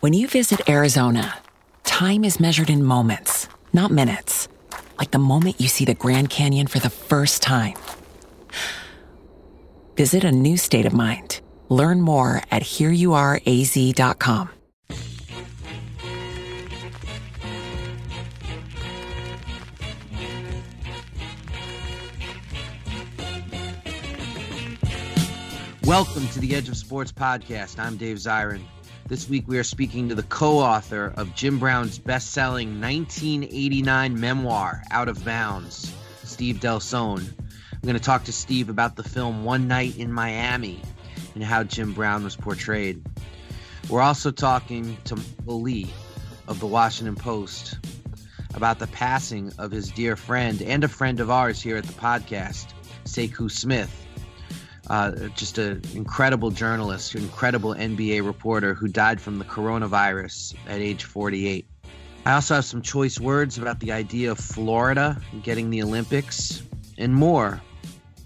When you visit Arizona, time is measured in moments, not minutes. Like the moment you see the Grand Canyon for the first time. Visit a new state of mind. Learn more at hereyouareaz.com. Welcome to the Edge of Sports podcast. I'm Dave Zirin. This week we are speaking to the co author of Jim Brown's best selling 1989 memoir, Out of Bounds, Steve Delsohn. I'm going to talk to Steve about the film One Night in Miami and how Jim Brown was portrayed. We're also talking to Michael Lee of the Washington Post about the passing of his dear friend and a friend of ours here at the podcast, Sekou Smith uh, just an incredible journalist, an incredible NBA reporter who died from the coronavirus at age 48. I also have some choice words about the idea of Florida getting the Olympics and more.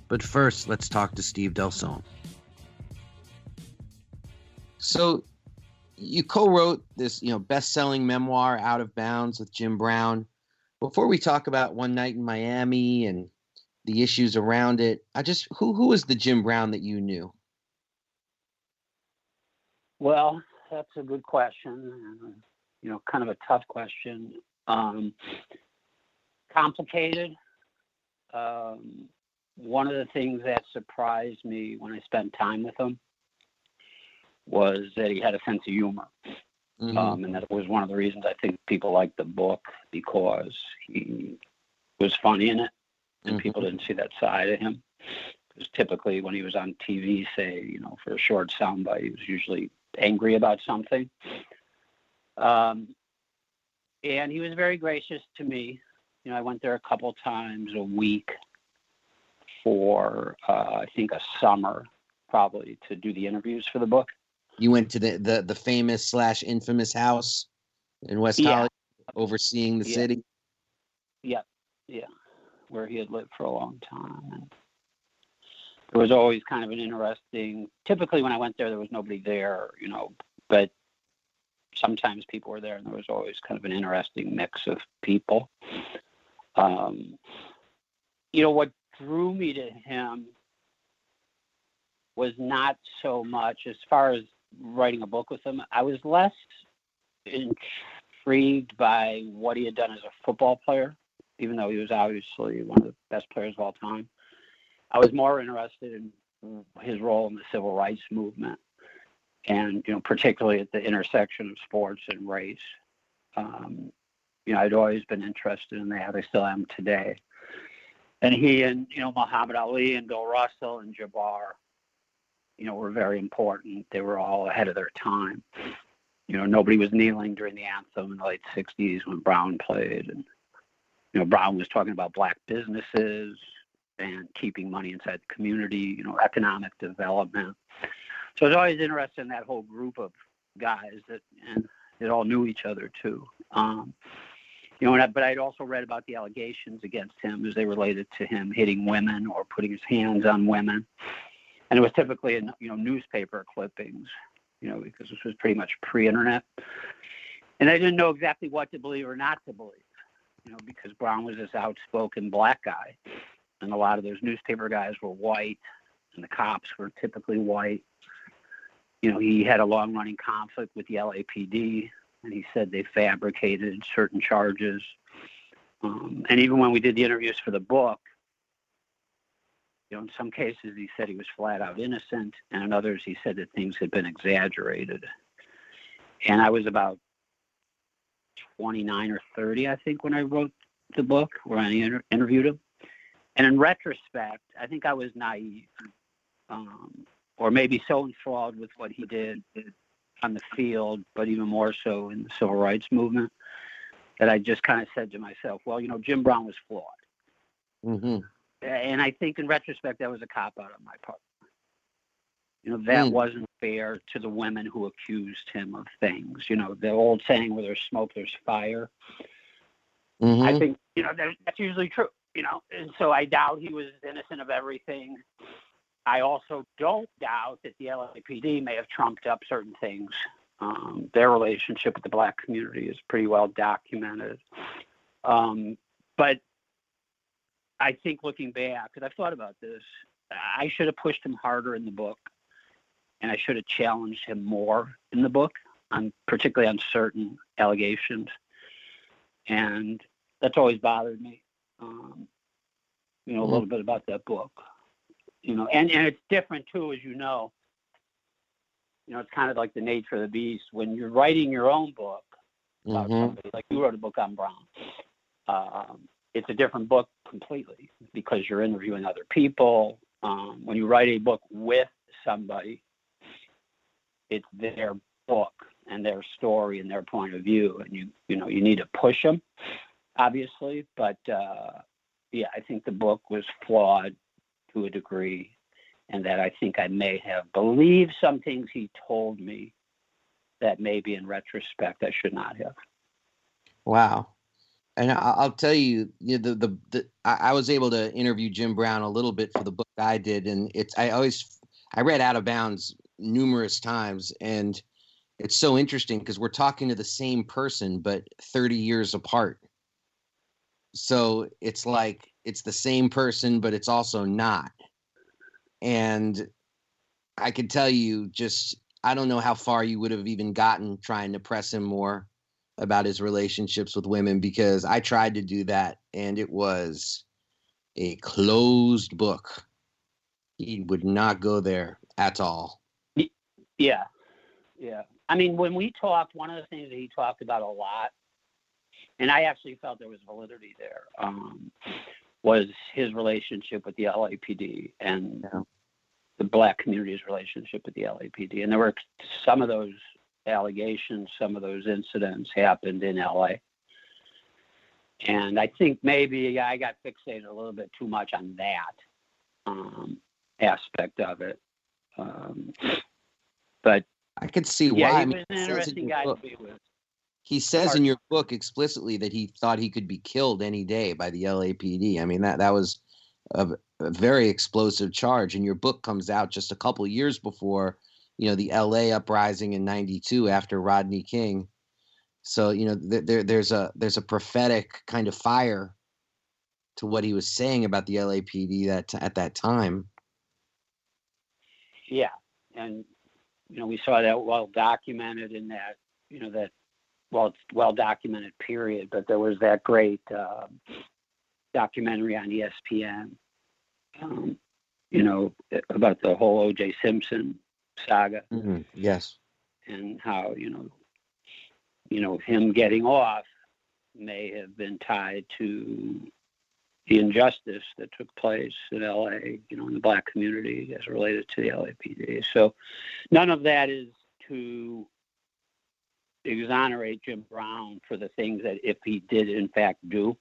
But first, let's talk to Steve Delsohn. So, you co-wrote this, you know, best-selling memoir, Out of Bounds, with Jim Brown. Before we talk about One Night in Miami and the issues around it. I just who who was the Jim Brown that you knew? Well, that's a good question. You know, kind of a tough question. Um, complicated. Um, one of the things that surprised me when I spent time with him was that he had a sense of humor. Mm-hmm. Um, and that was one of the reasons I think people liked the book because he was funny in it and mm-hmm. people didn't see that side of him. Because typically, when he was on TV, say, you know, for a short soundbite, he was usually angry about something. Um, and he was very gracious to me. You know, I went there a couple times a week for, uh, I think, a summer, probably to do the interviews for the book. You went to the the, the famous slash infamous house in West yeah. Hollywood, overseeing the yeah. city. Yeah. yeah where he had lived for a long time. And it was always kind of an interesting. Typically, when I went there, there was nobody there, you know, but sometimes people were there, and there was always kind of an interesting mix of people. Um, you know, what drew me to him was not so much as far as writing a book with him. I was less intrigued by what he had done as a football player even though he was obviously one of the best players of all time. I was more interested in his role in the civil rights movement, and you know, particularly at the intersection of sports and race. Um, you know, I'd always been interested in that. I still am today. And he and you know Muhammad Ali and Bill Russell and Jabbar, you know, were very important. They were all ahead of their time. You know, nobody was kneeling during the anthem in the late '60s when Brown played, and you know, Brown was talking about black businesses and keeping money inside the community, you know, economic development. So I was always interested in that whole group of guys that, and they all knew each other too. Um, you know, I, but I'd also read about the allegations against him as they related to him hitting women or putting his hands on women, and it was typically in you know newspaper clippings, you know, because this was pretty much pre-internet, and I didn't know exactly what to believe or not to believe you know, because Brown was this outspoken black guy, and a lot of those newspaper guys were white, and the cops were typically white. You know, he had a long-running conflict with the LAPD, and he said they fabricated certain charges. Um, and even when we did the interviews for the book, you know, in some cases he said he was flat out innocent, and in others he said that things had been exaggerated. And I was about 29 or 30, I think, when I wrote the book, where I inter- interviewed him. And in retrospect, I think I was naive, um, or maybe so enthralled with what he did on the field, but even more so in the civil rights movement, that I just kind of said to myself, well, you know, Jim Brown was flawed. Mm-hmm. And I think in retrospect, that was a cop out on my part. You know, that mm. wasn't fair to the women who accused him of things. You know, the old saying, where there's smoke, there's fire. Mm-hmm. I think, you know, that's usually true, you know, and so I doubt he was innocent of everything. I also don't doubt that the LAPD may have trumped up certain things Um, their relationship with the black community is pretty well documented. Um, but I think looking back, because I've thought about this, I should have pushed him harder in the book, and I should have challenged him more in the book, on particularly on certain allegations, and that's always bothered me. Um, you know, a little bit about that book. You know, and and it's different too, as you know. You know, it's kind of like the nature of the beast. When you're writing your own book about Mhm. somebody, like you wrote a book on Brown, um, it's a different book completely because you're interviewing other people. Um, when you write a book with somebody, it's their book and their story and their point of view, and you you know you need to push them, obviously. But uh, yeah, I think the book was flawed to a degree, and that I think I may have believed some things he told me that maybe in retrospect I should not have. Wow. And I'll tell you, you know, the, the, the I was able to interview Jim Brown a little bit for the book I did, and it's I always I read Out of Bounds numerous times, and it's so interesting because we're talking to the same person but 30 years apart. So it's like it's the same person, but it's also not. And I can tell you, just I don't know how far you would have even gotten trying to press him more about his relationships with women because I tried to do that and it was a closed book. He would not go there at all. Yeah, yeah. I mean, when we talked, one of the things that he talked about a lot, and I actually felt there was validity there, um, was his relationship with the LAPD and the black community's relationship with the LAPD. And there were some of those allegations, some of those incidents happened in LA. And I think maybe I got fixated a little bit too much on that um, aspect of it. Um, but I could see yeah, why. I he mean, was an says in interesting your guy to book- be with. He says Hard. in your book explicitly that he thought he could be killed any day by the LAPD. I mean that that was a, a very explosive charge, and your book comes out just a couple years before you know the LA uprising in '92 after Rodney King. So you know th- there there's a there's a prophetic kind of fire to what he was saying about the LAPD that at that time. Yeah, and you know we saw that well documented in that you know that well well documented period. But there was that great uh, documentary on ESPN, um, you know about the whole O.J. Simpson saga Yes. and how you know you know him getting off may have been tied to the injustice that took place in LA, you know, in the black community as related to the LAPD. So none of that is to exonerate Jim Brown for the things that if he did in fact do,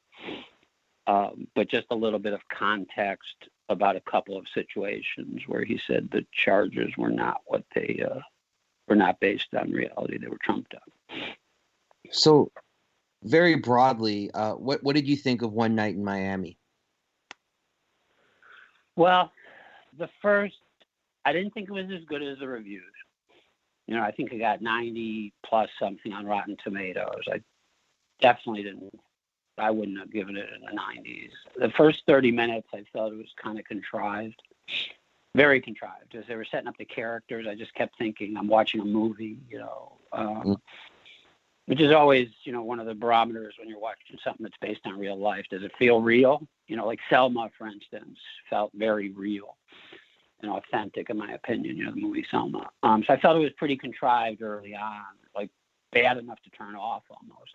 um, but just a little bit of context about a couple of situations where he said the charges were not what they uh, were not based on reality; they were trumped up. So, very broadly, uh, what what did you think of One Night in Miami? Well, the first, I didn't think it was as good as the reviews. You know, I think it got 90 plus something on Rotten Tomatoes. I definitely didn't, I wouldn't have given it in the 90s. The first 30 minutes, I felt it was kind of contrived, very contrived. As they were setting up the characters, I just kept thinking, I'm watching a movie, you know. Um, Mm. Which is always, you know, one of the barometers when you're watching something that's based on real life. Does it feel real? You know, like Selma, for instance, felt very real and authentic, in my opinion. You know, the movie Selma. Um, so I felt it was pretty contrived early on, like bad enough to turn off almost.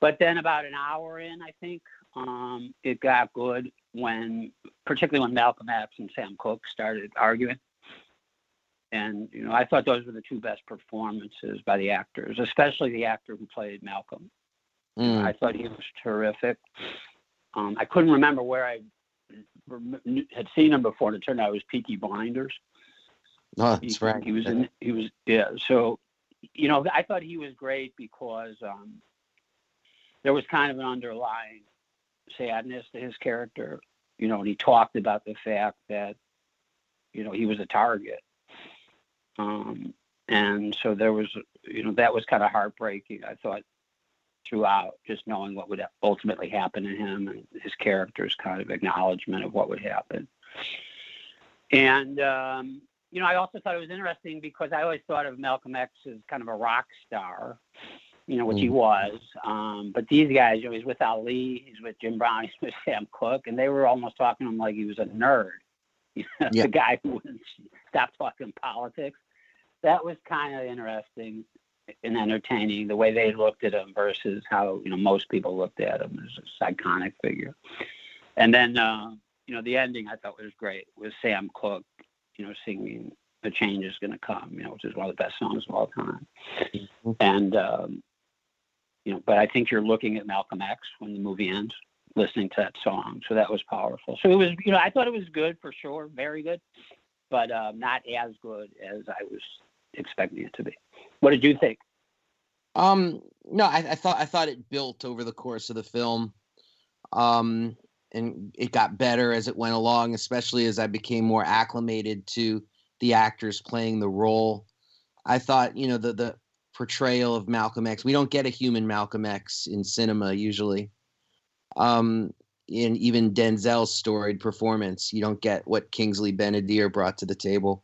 But then about an hour in, I think um, it got good when, particularly when Malcolm X and Sam Cooke started arguing. And you know, I thought those were the two best performances by the actors, especially the actor who played Malcolm. Mm. I thought he was terrific. Um, I couldn't remember where I had seen him before, and it turned out it was Peaky Blinders. Oh, He, that's right. he was in. He was yeah. So, you know, I thought he was great because um, there was kind of an underlying sadness to his character. You know, and he talked about the fact that, you know, he was a target. Um, and so there was, you know, that was kind of heartbreaking. I thought throughout, just knowing what would ultimately happen to him and his character's kind of acknowledgement of what would happen. And um, you know, I also thought it was interesting because I always thought of Malcolm X as kind of a rock star, you know, which mm. he was. Um, but these guys, you know, he's with Ali, he's with Jim Brown, he's with Sam Cooke, and they were almost talking to him like he was a nerd. You know, yeah. the guy who wouldn't stop talking politics. That was kind of interesting and entertaining the way they looked at him versus how you know most people looked at him as a iconic figure. And then uh, you know the ending I thought was great with Sam Cooke, you know, singing "The Change Is Going to Come," you know, which is one of the best songs of all time. Mm-hmm. And um, you know, but I think you're looking at Malcolm X when the movie ends, listening to that song. So that was powerful. So it was, you know, I thought it was good for sure, very good, but uh, not as good as I was expecting it to be. What did you think? Um, no, I, I thought I thought it built over the course of the film. Um, and it got better as it went along, especially as I became more acclimated to the actors playing the role. I thought, you know, the the portrayal of Malcolm X. We don't get a human Malcolm X in cinema usually. Um, in even Denzel's storied performance, you don't get what Kingsley Ben-Adir brought to the table.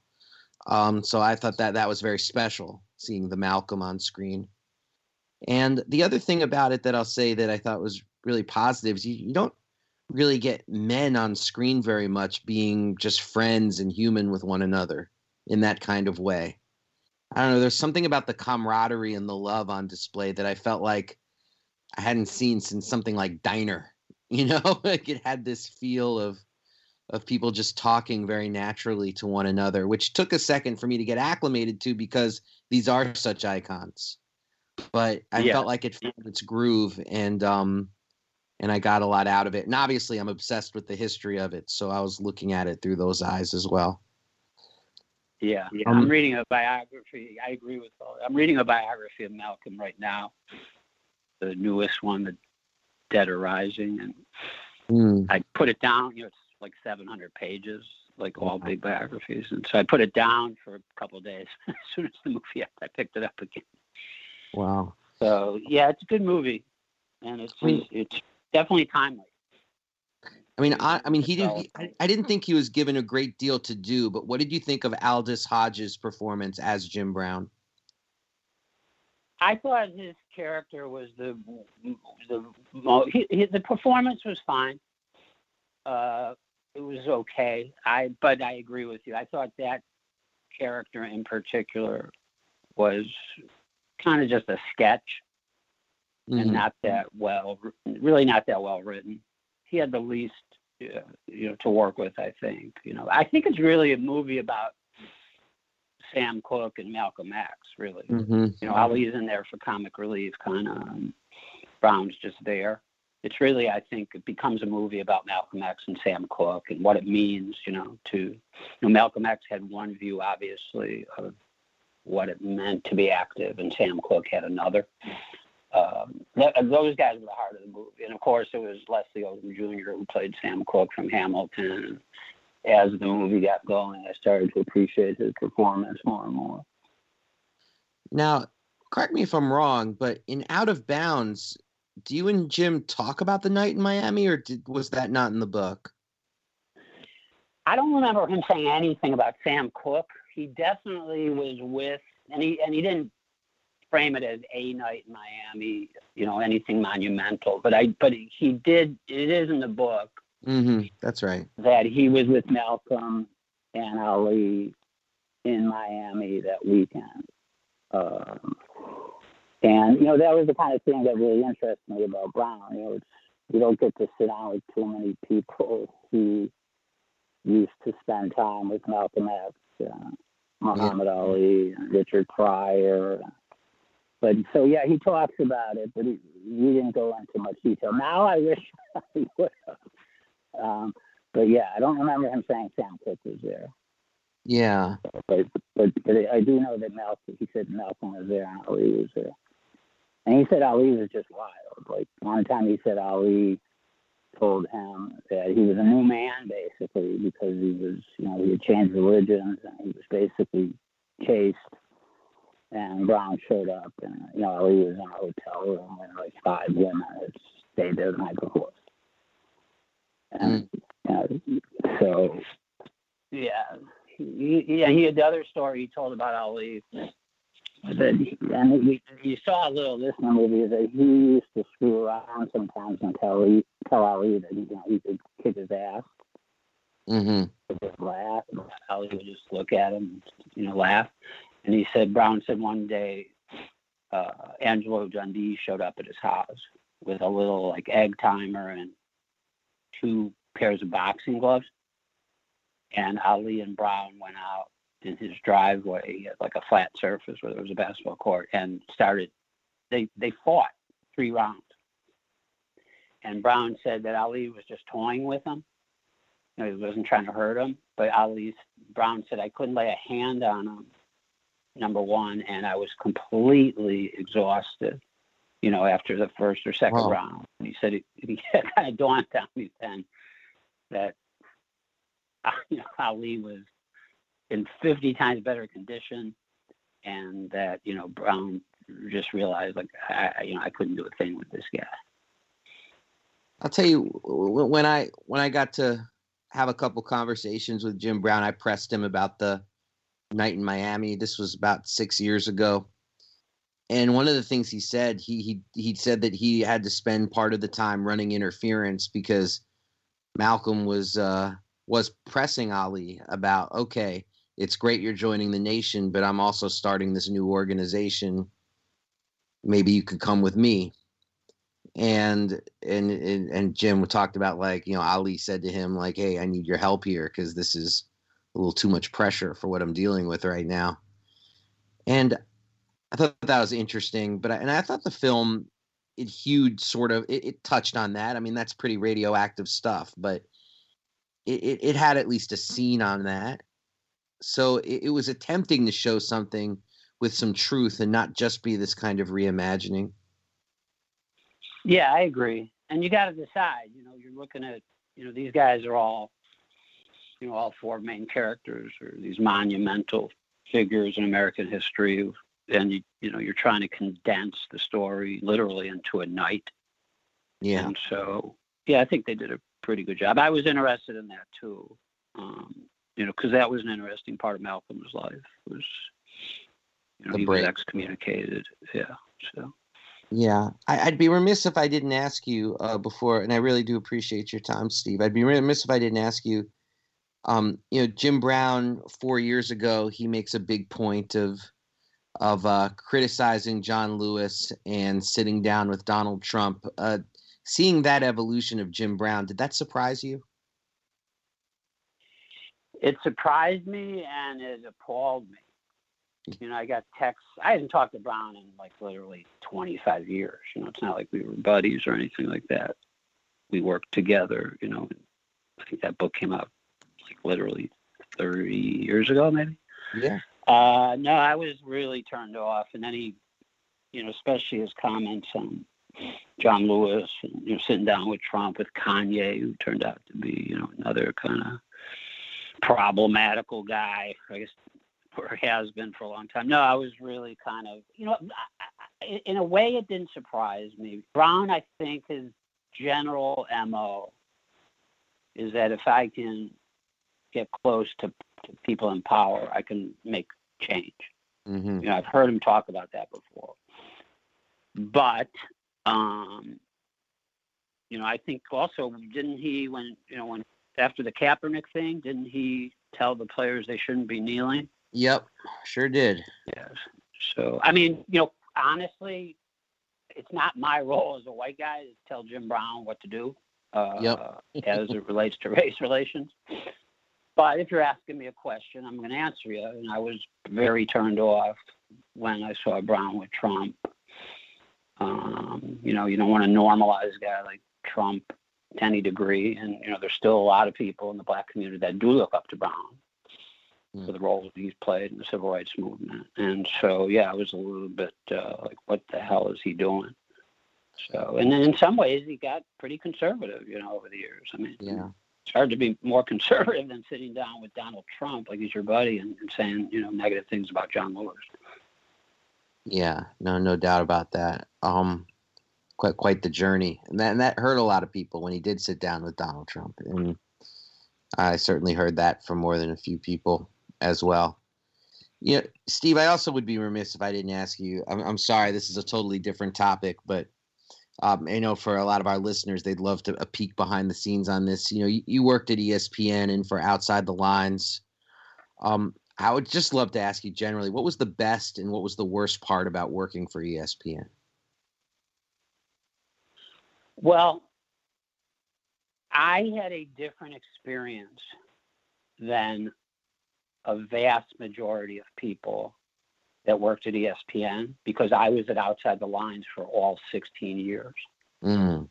Um, so I thought that that was very special, seeing the Malcolm on screen. And the other thing about it that I'll say that I thought was really positive is you, you don't really get men on screen very much being just friends and human with one another in that kind of way. I don't know. There's something about the camaraderie and the love on display that I felt like I hadn't seen since something like Diner. You know, like it had this feel of of people just talking very naturally to one another, which took a second for me to get acclimated to because these are such icons. But I yeah. felt like it found its groove and um and I got a lot out of it. And obviously I'm obsessed with the history of it, so I was looking at it through those eyes as well. Yeah, yeah. Um, I'm reading a biography. I agree with all. I'm reading a biography of Malcolm right now, the newest one, "The Dead Arising, and mm. I put it down. You know, it's like 700 pages, like all big biographies, and so I put it down for a couple of days. as soon as the movie ended, I picked it up again. Wow. So yeah, it's a good movie, and it's I mean, it's definitely timely. I mean, I, I mean, he didn't. I, I, didn't think he was given a great deal to do. But what did you think of Aldis Hodge's performance as Jim Brown? I thought his character was the the he, he, the performance was fine. Uh, it was okay. I but I agree with you. I thought that character in particular was kind of just a sketch mm-hmm. and not that well, really not that well written he had the least uh, you know to work with. I think you know I think it's really a movie about Sam Cooke and Malcolm X. Really, mm-hmm. you know Ali's in there for comic relief, kind of. Um, Brown's just there. It's really, I think, it becomes a movie about Malcolm X and Sam Cooke and what it means, you know, to, you know, Malcolm X had one view, obviously, of what it meant to be active, and Sam Cooke had another um, those guys were the heart of the movie. And of course, it was Leslie Odom Jr. who played Sam Cooke from Hamilton. As the movie got going, I started to appreciate his performance more and more. Now, correct me if I'm wrong, but in Out of Bounds, do you and Jim talk about the night in Miami, or did, was that not in the book? I don't remember him saying anything about Sam Cooke. He definitely was with, and he and he didn't frame it as a night in Miami, you know, anything monumental. But I, but he did. It is in the book. Mm-hmm. That's right. That he was with Malcolm and Ali in Miami that weekend. Um, and you know that was the kind of thing that really interested me about Brown. You know, it's, you don't get to sit down with too many people who used to spend time with Malcolm X, uh, Muhammad yeah. Ali, Richard Pryor, but so yeah, he talks about it, but he, he didn't go into much detail. Now I wish he would have. Um, but yeah, I don't remember him saying Sam Cooke was there. Yeah. But but, but I do know that Malcolm. He said Malcolm was there and Ali was there, and he said Ali was just wild. Like one time he said Ali told him that he was a new man basically because he was you know he had changed religions and he was basically chased and Brown showed up, and you know Ali was in a hotel room with like five women that stayed there the night before. And mm. you know, so, yeah, he, he, he had the other story he told about Ali that and he, you saw a little of this in the movie that he used to screw around sometimes and tell Ali, tell Ali that he, you know, he could kick his ass. Mm-hmm. Just laugh. and Ali would just look at him, you know, laugh. And he said Brown said one day uh, Angelo Dundee showed up at his house with a little like egg timer and two pairs of boxing gloves. And Ali and Brown went out in his driveway. Like a flat surface where there was a basketball court and started. They they fought three rounds. And Brown said that Ali was just toying with him. You know, he wasn't trying to hurt him. But Ali Brown said I couldn't lay a hand on him. Number one, and I was completely exhausted. You know, after the first or second wow. round. And he said it, he kind of dawned on me then that you know Ali was in 50 times better condition, and that you know Brown just realized like I you know I couldn't do a thing with this guy. I'll tell you when I when I got to have a couple conversations with Jim Brown, I pressed him about the night in Miami. This was about six years ago. And one of the things he said, he he he said that he had to spend part of the time running interference because Malcolm was uh, was pressing Ali about, okay, it's great you're joining the nation, but I'm also starting this new organization. Maybe you could come with me. And and and, and Jim talked about like you know Ali said to him like, hey, I need your help here because this is a little too much pressure for what I'm dealing with right now. And I thought that was interesting, but I, and I thought the film it hewed sort of it, it touched on that. I mean, that's pretty radioactive stuff, but it, it, it had at least a scene on that so it, it was attempting to show something with some truth and not just be this kind of reimagining. Yeah, I agree. And you got to decide. You know, you're looking at you know these guys are all you know all four main characters or these monumental figures in American history, and you you know you're trying to condense the story literally into a night. Yeah. And so yeah, I think they did a pretty good job. I was interested in that too. Um, you know, because that was an interesting part of Malcolm's life was, you know, the he break. was excommunicated. Yeah. So. Yeah, I, would be remiss if I didn't ask you uh, before, and I really do appreciate your time, Steve. I'd be remiss if I didn't ask you. Um, you know, Jim Brown four years ago, he makes a big point of of uh, criticizing John Lewis and sitting down with Donald Trump. Uh, seeing that evolution of Jim Brown, did that surprise you? It surprised me and it appalled me. You know, I got texts. I hadn't talked to Brown in like literally 25 years. You know, it's not like we were buddies or anything like that. We worked together. You know, I think that book came out like literally 30 years ago, maybe. Yeah. Uh, no, I was really turned off, and then he, you know, especially his comments on John Lewis, and, you know, sitting down with Trump, with Kanye, who turned out to be, you know, another kind of problematical guy. I guess or has been for a long time. No, I was really kind of, you know, in a way, it didn't surprise me. Brown, I think, his general mo is that if I can get close to, to people in power, I can make change. Mm-hmm. You know, I've heard him talk about that before. But, um, you know, I think also didn't he when you know when after the Kaepernick thing, didn't he tell the players they shouldn't be kneeling? Yep, sure did. Yes. So I mean, you know, honestly, it's not my role as a white guy to tell Jim Brown what to do. Uh, yep. as it relates to race relations. But if you're asking me a question, I'm going to answer you. And I was very turned off when I saw Brown with Trump. Um, you know, you don't want to normalize a guy like Trump to any degree. And, you know, there's still a lot of people in the black community that do look up to Brown mm. for the role that he's played in the civil rights movement. And so, yeah, I was a little bit uh, like, what the hell is he doing? So, and then in some ways, he got pretty conservative, you know, over the years. I mean, yeah. It's hard to be more conservative than sitting down with Donald Trump, like he's your buddy, and, and saying, you know, negative things about John Lewis. Yeah, no, no doubt about that. Um, quite quite the journey, and that and that hurt a lot of people when he did sit down with Donald Trump, and I certainly heard that from more than a few people as well. Yeah, Steve, I also would be remiss if I didn't ask you. I'm, I'm sorry, this is a totally different topic, but um, I know for a lot of our listeners, they'd love to a peek behind the scenes on this. You know, you, you worked at ESPN and for Outside the Lines. Um, I would just love to ask you generally, what was the best and what was the worst part about working for ESPN? Well, I had a different experience than a vast majority of people that worked at ESPN because I was at Outside the Lines for all 16 years. Mm.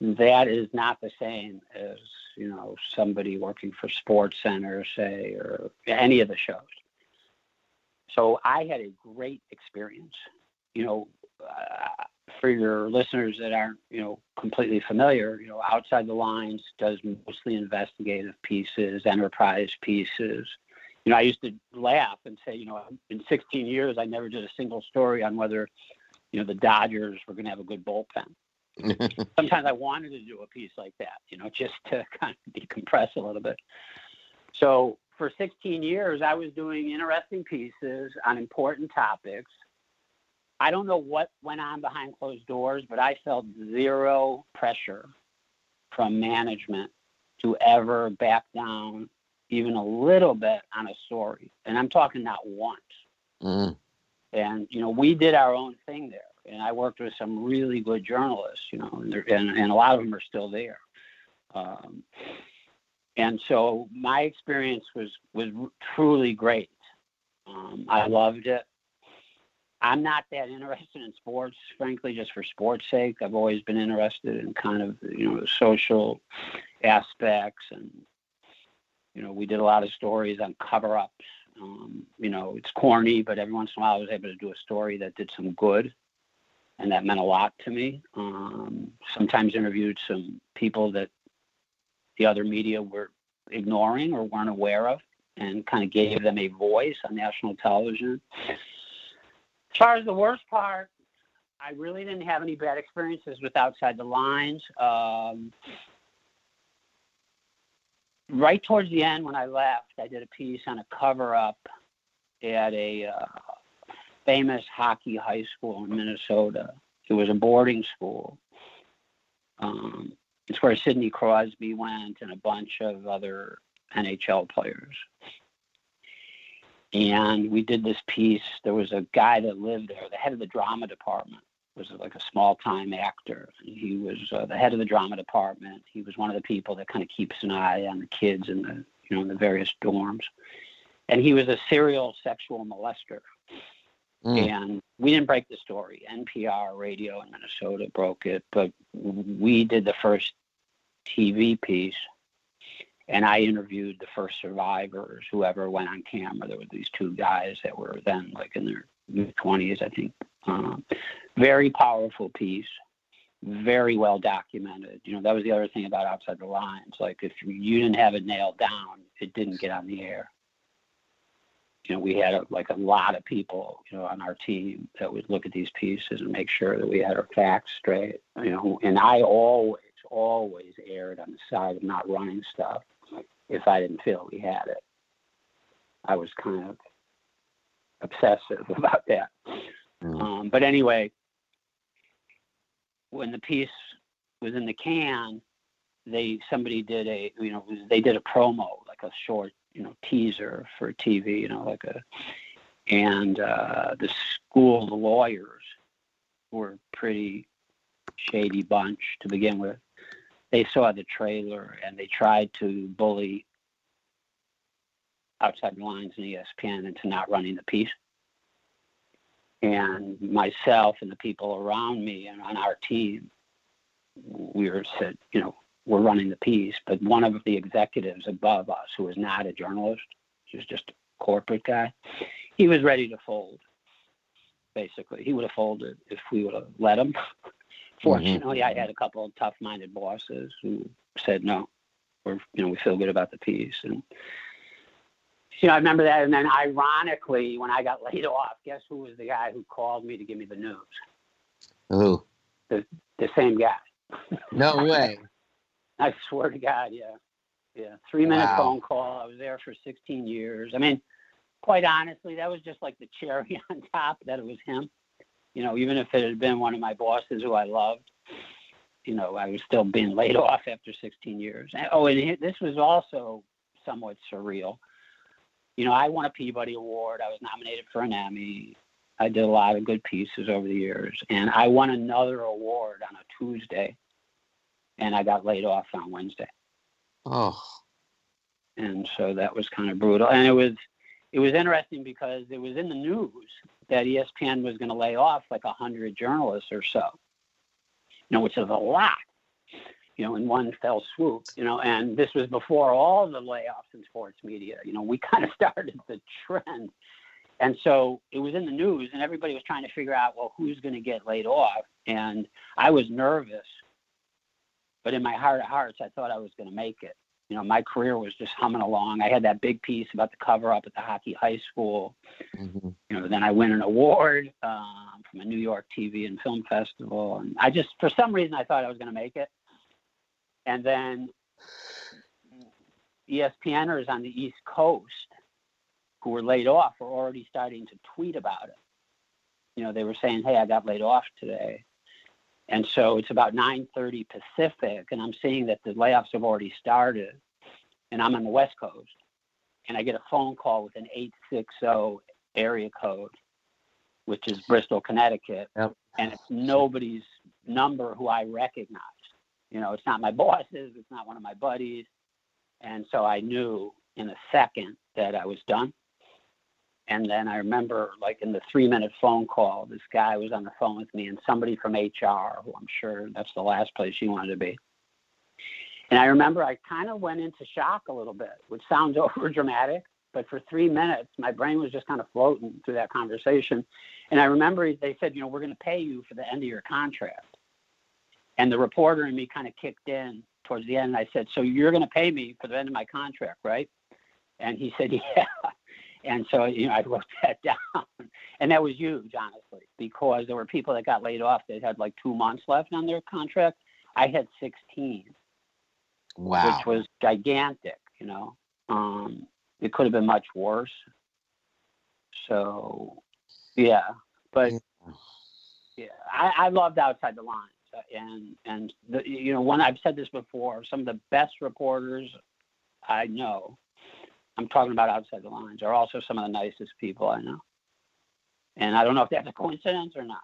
That is not the same as you know somebody working for Sports Center, say, or any of the shows. So I had a great experience. You know, uh, for your listeners that aren't you know completely familiar, you know, Outside the Lines does mostly investigative pieces, enterprise pieces you know, I used to laugh and say, you know, in 16 years, I never did a single story on whether, you know, the Dodgers were going to have a good bullpen. Sometimes I wanted to do a piece like that, you know, just to kind of decompress a little bit. So for 16 years, I was doing interesting pieces on important topics. I don't know what went on behind closed doors, but I felt zero pressure from management to ever back down even a little bit on a story, and I'm talking not once. Mm. And you know, we did our own thing there, and I worked with some really good journalists, you know, and and, and a lot of them are still there. Um, and so my experience was was truly great. Um, I loved it. I'm not that interested in sports, frankly, just for sports' sake. I've always been interested in kind of you know social aspects and you know, we did a lot of stories on cover ups. Um, you know, it's corny, but every once in a while I was able to do a story that did some good, and that meant a lot to me. Um, sometimes interviewed some people that the other media were ignoring or weren't aware of, and kind of gave them a voice on national television. As far as the worst part, I really didn't have any bad experiences with Outside the Lines. Um, right towards the end when I left, I did a piece on a cover up at a uh, famous hockey high school in Minnesota. It was a boarding school. Um, it's where Sidney Crosby went and a bunch of other NHL players. And we did this piece. There was a guy that lived there, the head of the drama department was like a small time actor. He was uh, the head of the drama department. He was one of the people that kind of keeps an eye on the kids in the you know in the various dorms. And he was a serial sexual molester. Mm. And we didn't break the story. NPR radio in Minnesota broke it, but we did the first TV piece. And I interviewed the first survivors, whoever went on camera. There were these two guys that were then like in their mid 20s, I think. Um, very powerful piece, very well documented. You know, that was the other thing about Outside the Lines. Like, if you didn't have it nailed down, it didn't get on the air. You know, we had a, like a lot of people, you know, on our team that would look at these pieces and make sure that we had our facts straight. You know, and I always, always erred on the side of not running stuff if I didn't feel we had it. I was kind of obsessive about that. Mm. Um, but anyway, when the piece was in the can, they somebody did a you know they did a promo like a short you know teaser for TV you know like a and uh, the school the lawyers were a pretty shady bunch to begin with. They saw the trailer and they tried to bully outside the lines in ESPN into not running the piece and myself and the people around me and on our team, we were said, you know, we're running the piece. But one of the executives above us, who was not a journalist, he was just a corporate guy, he was ready to fold. Basically, he would have folded if we would have let him. Fortunately, mm-hmm. I had a couple of tough-minded bosses who said no, or you know, we feel good about the piece, and you know, I remember that. And then, ironically, when I got laid off, guess who was the guy who called me to give me the news? Who? The the same guy. No way. I swear to God, yeah, yeah. Three minute Wow. phone call. I was there for 16 years. I mean, quite honestly, that was just like the cherry on top that it was him. You know, even if it had been one of my bosses who I loved, you know, I was still being laid off after 16 years. And, oh, and this was also somewhat surreal. You know, I won a Peabody Award. I was nominated for an Emmy. I did a lot of good pieces over the years, and I won another award on a Tuesday, and I got laid off on Wednesday Oh. and so that was kind of brutal. And it was it was interesting because it was in the news that ESPN was going to lay off like a hundred journalists or so, you know, which is a lot, you know, in one fell swoop, you know. And this was before all the layoffs in sports media. You know, we kind of started the trend, and so it was in the news, and everybody was trying to figure out, well, who's going to get laid off? And I was nervous, but in my heart of hearts, I thought I was going to make it you know, my career was just humming along. I had that big piece about the cover up at the hockey high school. Mhm. You know, then I win an award um, from a New York TV and film festival, and I just, for some reason, I thought I was going to make it. And then ESPNers on the East Coast who were laid off were already starting to tweet about it. You know, they were saying, "Hey, I got laid off today." And so it's about 9:30 Pacific, and I'm seeing that the layoffs have already started, and I'm on the West Coast, and I get a phone call with an 860 area code, which is Bristol, Connecticut, Yep. and it's nobody's number who I recognize. You know, it's not my boss's, it's not one of my buddies, and so I knew in a second that I was done. And then I remember, like in the three minute phone call, this guy was on the phone with me, and somebody from HR, who I'm sure that's the last place you wanted to be. And I remember I kind of went into shock a little bit, which sounds over dramatic, but for three minutes, my brain was just kind of floating through that conversation. And I remember they said, you know, we're going to pay you for the end of your contract. And the reporter and me kind of kicked in towards the end. And I said, so you're going to pay me for the end of my contract, right? And he said, yeah. And so, you know, I wrote that down. And that was huge, honestly, because there were people that got laid off that had like two months left on their contract. I had 16, Wow. which was gigantic, you know. Um, it could have been much worse. So, yeah. But, yeah, I, I loved Outside the Lines. And, and the, you know, when I've said this before, some of the best reporters I know I'm talking about outside the lines are also some of the nicest people I know. And I don't know if that's a coincidence or not.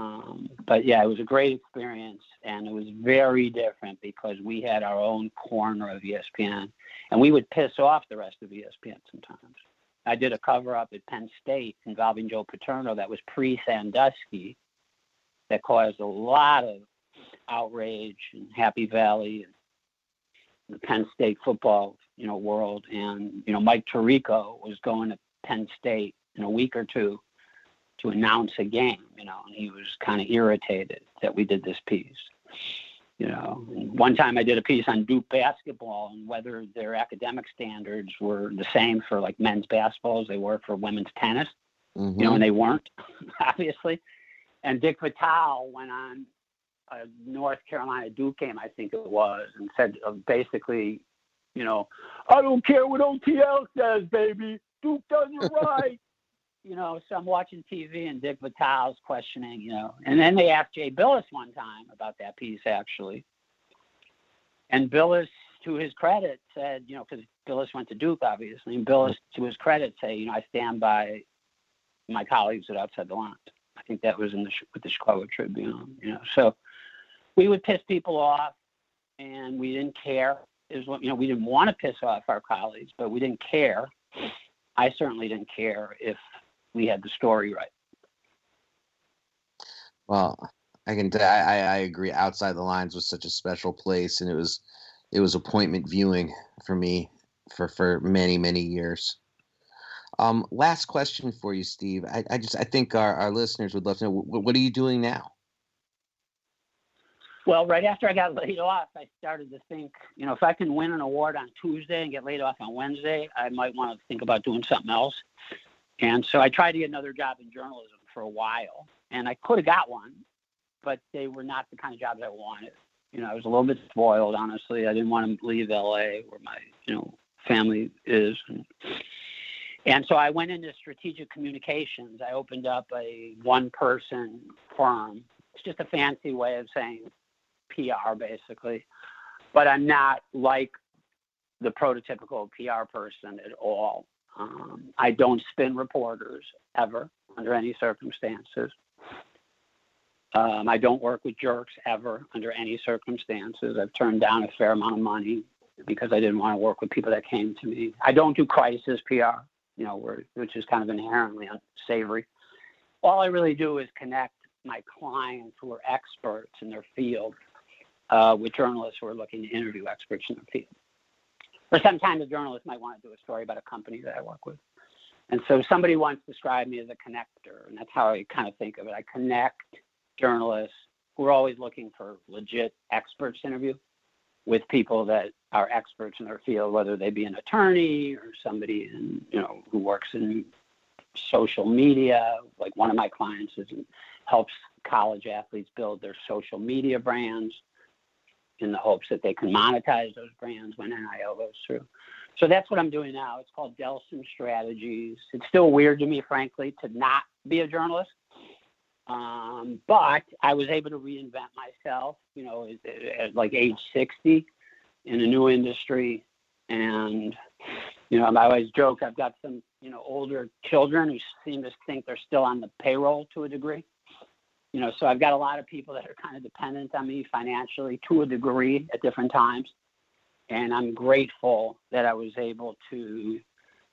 Um, but yeah, it was a great experience and it was very different because we had our own corner of ESPN and we would piss off the rest of ESPN sometimes. I did a cover up at Penn State involving Joe Paterno that was pre Sandusky that caused a lot of outrage in Happy Valley and the Penn State football, you know, world. And, you know, Mike Tirico was going to Penn State in a week or two to announce a game, you know, and he was kind of irritated that we did this piece. You know, one time I did a piece on Duke basketball and whether their academic standards were the same for like men's basketball as they were for women's tennis Mhm. you know, and they weren't, obviously. And Dick Vitale went on a North Carolina Duke game, I think it was, and said uh, basically, you know, I don't care what OTL says, baby. Duke does it right. you know, so I'm watching TV and Dick Vitale's questioning, you know, and then they asked Jay Bilas one time about that piece actually, and Bilas, to his credit, said, you know, because Bilas went to Duke, obviously, and Bilas, to his credit, say, you know, I stand by my colleagues at Outside the Lines. I think that was in the with the Chicago Tribune, you know. So we would piss people off, and we didn't care. Is what you know, we didn't want to piss off our colleagues, but we didn't care. I certainly didn't care if we had the story right. Well, I can. I I agree. Outside the lines was such a special place, and it was it was appointment viewing for me for for many many years. Um, last question for you, Steve. I, I just I think our, our listeners would love to know what, what are you doing now? Well, right after I got laid off, I started to think, you know, if I can win an award on Tuesday and get laid off on Wednesday, I might want to think about doing something else. And so I tried to get another job in journalism for a while, and I could have got one, but they were not the kind of jobs I wanted. You know, I was a little bit spoiled, honestly. I didn't want to leave LA where my, you know, family is. And, so I went into strategic communications. I opened up a one person firm. It's just a fancy way of saying PR basically, but I'm not like the prototypical PR person at all. Um, I don't spin reporters ever under any circumstances. Um, I don't work with jerks ever under any circumstances. I've turned down a fair amount of money because I didn't want to work with people that came to me. I don't do crisis PR, you know, which is kind of inherently unsavory. All I really do is connect my clients who are experts in their field uh, with journalists who are looking to interview experts in the field. Or sometimes a journalist might want to do a story about a company that I work with. And so somebody once described me as a connector, and that's how I kind of think of it. I connect journalists who are always looking for legit experts interview with people that are experts in their field, whether they be an attorney or somebody in, you know, who works in social media. Like one of my clients is helps college athletes build their social media brands in the hopes that they can monetize those brands when NIL goes through. So that's what I'm doing now. It's called Delsohn Strategies. It's still weird to me, frankly, to not be a journalist. Um, but I was able to reinvent myself, you know, at, at like age 60 in a new industry. And, you know, I always joke I've got some, you know, older children who seem to think they're still on the payroll to a degree you know, so I've got a lot of people that are kind of dependent on me financially to a degree at different times. And I'm grateful that I was able to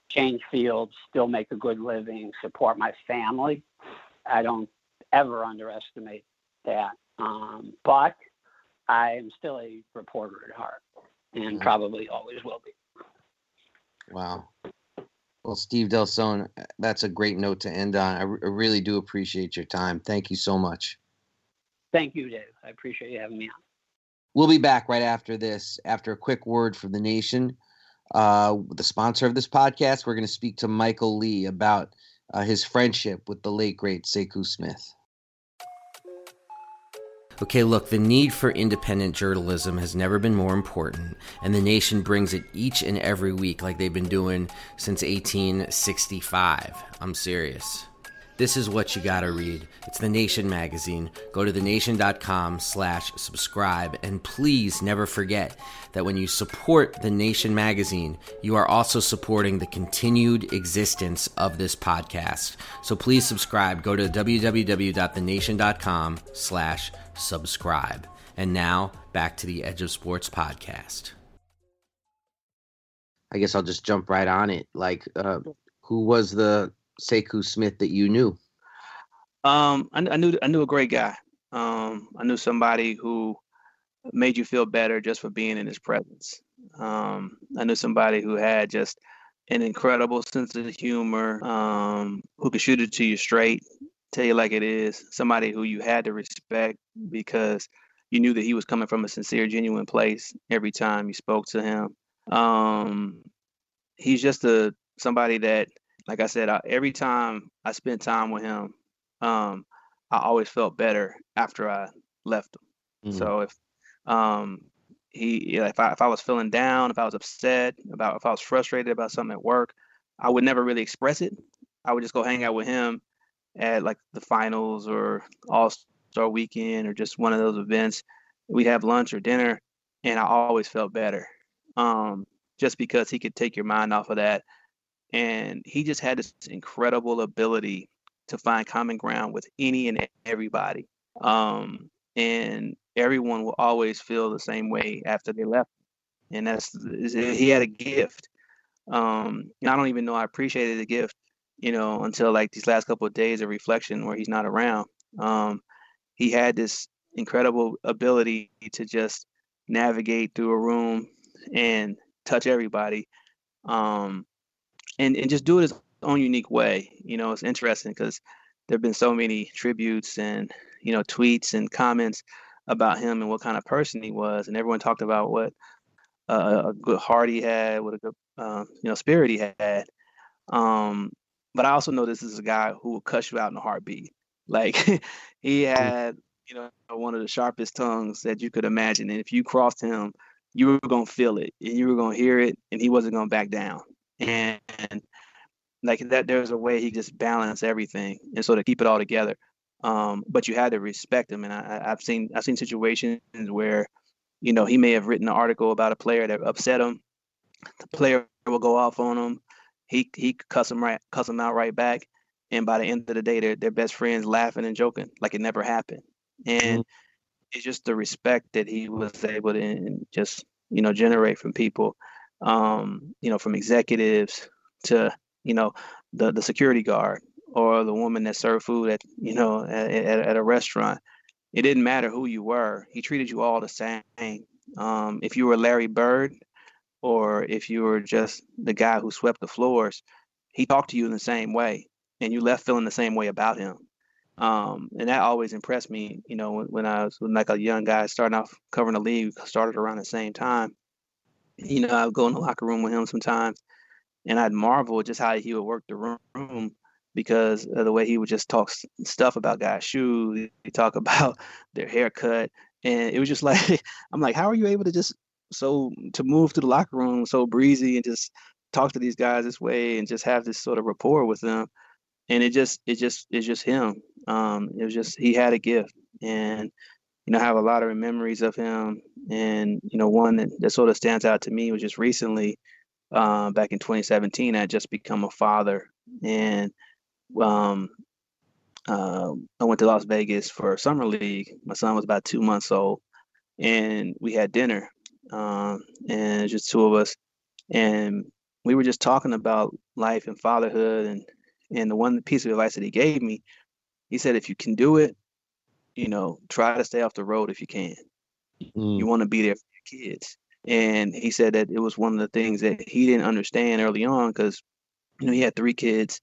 change fields, still make a good living, support my family. I don't ever underestimate that. Um, but I am still a reporter at heart and probably always will be. Wow. Well, Steve Delsohn, that's a great note to end on. I, r- I really do appreciate your time. Thank you so much. Thank you, Dave. I appreciate you having me on. We'll be back right after this. After a quick word from the nation, uh, the sponsor of this podcast, we're going to speak to Michael Lee about uh, his friendship with the late great Sekou Smith. Okay, look, the need for independent journalism has never been more important, and the nation brings it each and every week like they've been doing since 1865. I'm serious. This is what you gotta read. It's The Nation magazine. Go to thenation.com slash subscribe, and please never forget that when you support The Nation magazine, you are also supporting the continued existence of this podcast. So please subscribe. Go to www.thenation.com slash subscribe. And now, back to the Edge of Sports podcast. I guess I'll just jump right on it. Like, uh, who was the Sekou Smith that you knew? Um, I, I knew I knew a great guy. Um, I knew somebody who made you feel better just for being in his presence. Um, I knew somebody who had just an incredible sense of humor, um, who could shoot it to you straight, tell you like it is. Somebody who you had to respect because you knew that he was coming from a sincere, genuine place every time you spoke to him. Um, he's just a somebody that, like I said, I, every time I spent time with him, um, I always felt better after I left him. Mhm. So if um, he, if I if I was feeling down, if I was upset about, if I was frustrated about something at work, I would never really express it. I would just go hang out with him at like the finals or All Star Weekend or just one of those events. We'd have lunch or dinner, and I always felt better, um, just because he could take your mind off of that, and he just had this incredible ability to find common ground with any and everybody, um, and everyone will always feel the same way after they left, and that's he had a gift. Um, and I don't even know I appreciated the gift you know, until like these last couple of days of reflection where he's not around. Um, he had this incredible ability to just navigate through a room and touch everybody, um, and and just do it his own unique way. You know, it's interesting because there have been so many tributes and you know tweets and comments about him and what kind of person he was, and everyone talked about what uh, a good heart he had, what a good uh, you know spirit he had. Um, but I also know this is a guy who will cuss you out in a heartbeat. Like he had, you know, one of the sharpest tongues that you could imagine, and if you crossed him, you were gonna feel it, and you were gonna hear it, and he wasn't gonna back down. And, like that, there's a way he just balanced everything, and so to keep it all together. Um, but you had to respect him, and I, I've seen I've seen situations where, you know, he may have written an article about a player that upset him. The player will go off on him. He he cuss him right cuss him out right back, and by the end of the day, they're they're best friends, laughing and joking like it never happened. And mm-hmm. it's just the respect that he was able to just you know generate from people, um, you know, from executives to you know the the security guard or the woman that served food at you know at, at, at a restaurant. It didn't matter who you were. He treated you all the same. Um, if you were Larry Bird, or if you were just the guy who swept the floors, he talked to you in the same way, and you left feeling the same way about him. Um, and that always impressed me. You know, when, when I was like a young guy starting off covering the league, started around the same time. You know, I would go in the locker room with him sometimes, and I'd marvel just how he would work the room because of the way he would just talk stuff about guys' shoes. He talk about their haircut, and it was just like I'm like, how are you able to just so to move to the locker room so breezy and just talk to these guys this way and just have this sort of rapport with them? And it just it just it's just him. Um, it was just he had a gift, and you know I have a lot of memories of him. And you know one that, that sort of stands out to me was just recently. Uh, back in 2017, I had just become a father, and um, uh, I went to Las Vegas for summer league. My son was about two months old, and we had dinner, um, and just two of us, and we were just talking about life and fatherhood, and and the one piece of advice that he gave me, he said, if you can do it, you know, try to stay off the road if you can. Mm. You want to be there for your kids. And he said that it was one of the things that he didn't understand early on because, you know, he had three kids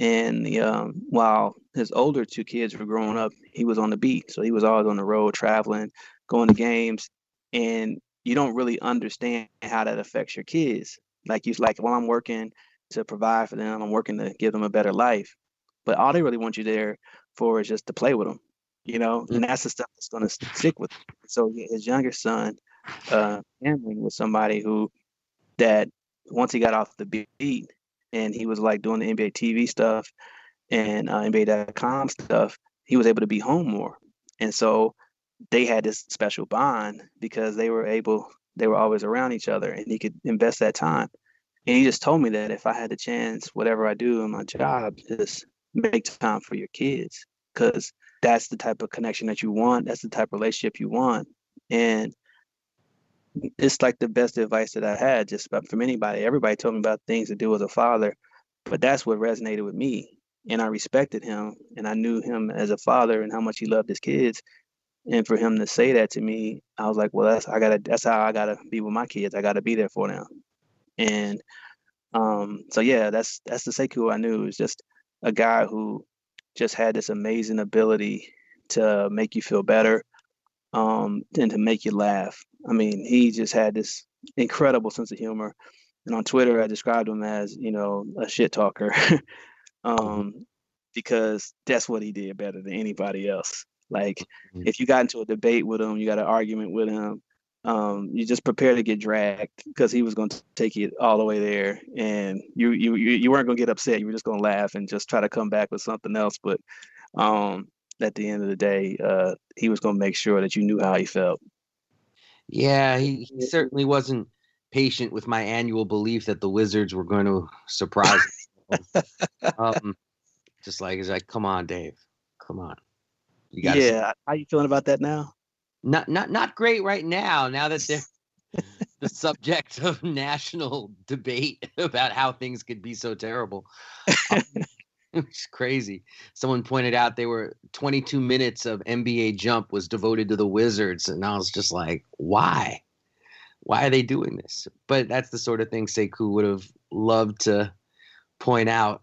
and the, um, while his older two kids were growing up, he was on the beat. So he was always on the road, traveling, going to games. And you don't really understand how that affects your kids. Like you like, well, I'm working to provide for them. I'm working to give them a better life. But all they really want you there for is just to play with them, you know. And that's the stuff that's going to stick with. Them. So his younger son, uh, Cameron, was somebody who that once he got off the beat, and he was like doing the NBA TV stuff and uh, NBA.com stuff, he was able to be home more. And so they had this special bond because they were able, they were always around each other and he could invest that time. And he just told me that if I had the chance, whatever I do in my job, just make time for your kids because that's the type of connection that you want. That's the type of relationship you want. And it's like the best advice that I had just about from anybody. Everybody told me about things to do as a father, but that's what resonated with me. And I respected him and I knew him as a father and how much he loved his kids. And for him to say that to me, I was like, well, that's I gotta that's how I gotta be with my kids. I gotta be there for them. And um, so yeah, that's that's the Sekou I knew. Is just a guy who just had this amazing ability to make you feel better um, and to make you laugh. I mean, he just had this incredible sense of humor. And on Twitter, I described him as, you know, a shit talker, um, because that's what he did better than anybody else. Like, mm-hmm. if you got into a debate with him, you got an argument with him, um, you just prepare to get dragged because he was going to take it all the way there, and you you you weren't going to get upset. You were just going to laugh and just try to come back with something else. But um, at the end of the day, uh, he was going to make sure that you knew how he felt. Yeah, he, he, certainly wasn't patient with my annual belief that the Wizards were going to surprise. um, just like he's like, "Come on, Dave, come on." You. Yeah, how you feeling about that now? Not not not great right now. Now that they're the subject of national debate about how things could be so terrible. Um, it was crazy. Someone pointed out they were 22 minutes of NBA Jump was devoted to the Wizards, and I was just like, why? Why are they doing this? But that's the sort of thing Sekou would have loved to point out.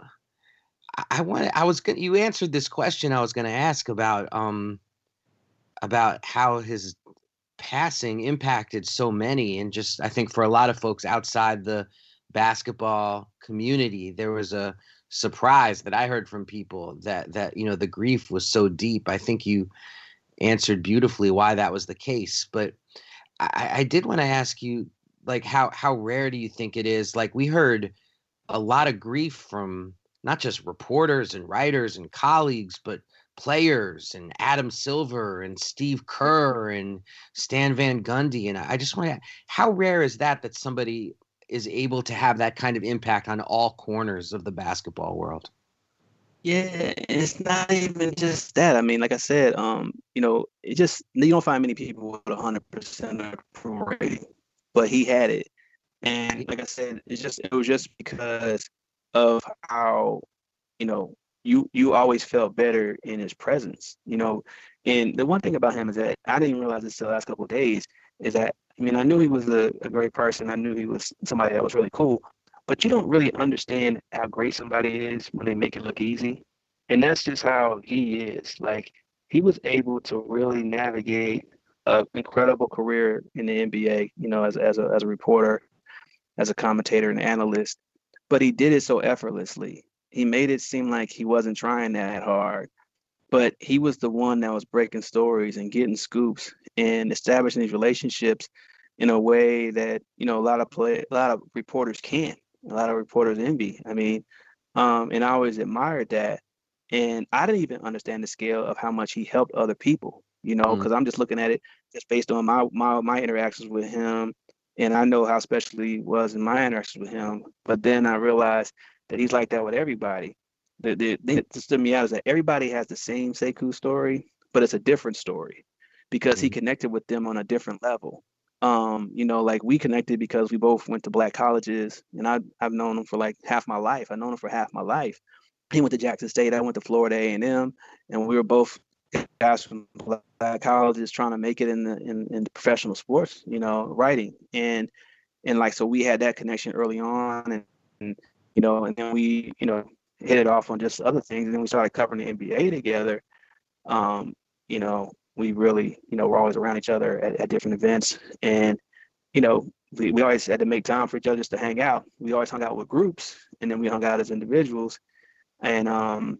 I, I wanted, I was gonna, you answered this question I was going to ask about, um, about how his passing impacted so many and just I think for a lot of folks outside the basketball community there was a surprise that I heard from people that that you know the grief was so deep. I think you answered beautifully why that was the case, but I, I did want to ask you like how how rare do you think it is? Like we heard a lot of grief from not just reporters and writers and colleagues, but players and Adam Silver and Steve Kerr and Stan Van Gundy. And I just want to, how rare is that that somebody is able to have that kind of impact on all corners of the basketball world? Yeah, it's not even just that. I mean, like I said, um, you know, it just you don't find many people with a hundred percent approval rating, but he had it, and like I said, it's just it was just because of how, you know, you you always felt better in his presence, you know. And the one thing about him is that I didn't realize this the last couple of days is that I mean I knew he was a, a great person. I knew he was somebody that was really cool, but you don't really understand how great somebody is when they make it look easy. And that's just how he is. Like he was able to really navigate an incredible career in the NBA, you know, as, as, a, as a reporter, as a commentator and analyst, but he did it so effortlessly. He made it seem like he wasn't trying that hard, but he was the one that was breaking stories and getting scoops and establishing these relationships in a way that, you know, a lot of play, a lot of reporters can't a lot of reporters envy. I mean, um, and I always admired that. And I didn't even understand the scale of how much he helped other people, you know, because mm. I'm just looking at it just based on my, my my interactions with him. And I know how special he was in my interactions with him. But then I realized that he's like that with everybody. The the thing that stood me out is that everybody has the same Sekou story, but it's a different story because mm. he connected with them on a different level um you know like we connected because we both went to black colleges and I, i've known him for like half my life i've known him for half my life he went to jackson state i went to florida a&m and we were both guys from black colleges trying to make it in the in, in professional sports you know writing and and like so we had that connection early on and, and you know and then we you know hit it off on just other things and then we started covering the nba together um you know we really, you know, we're always around each other at, at different events. And, you know, we, we always had to make time for each other just to hang out. We always hung out with groups and then we hung out as individuals. And um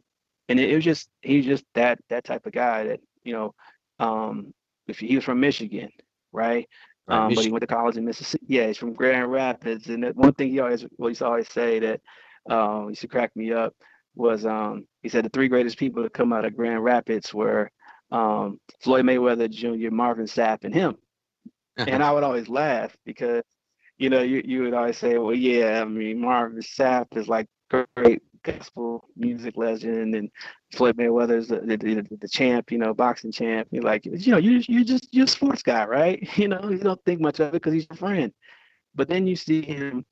and it, it was just he's just that that type of guy that, you know, um if he was from Michigan, right? Right, um, but he went to college in Mississippi. Yeah, he's from Grand Rapids. And one thing he always well, he used to always say that um, used to crack me up was um, he said the three greatest people to come out of Grand Rapids were um, Floyd Mayweather Jr., Marvin Sapp, and him. and I would always laugh because, you know, you, you would always say, well, yeah, I mean, Marvin Sapp is like great gospel music legend, and Floyd Mayweather is the, the, the, champ, you know, boxing champ. You're like, you know, you you just you're a sports guy, right? You know, you don't think much of it because he's your friend. But then you see him,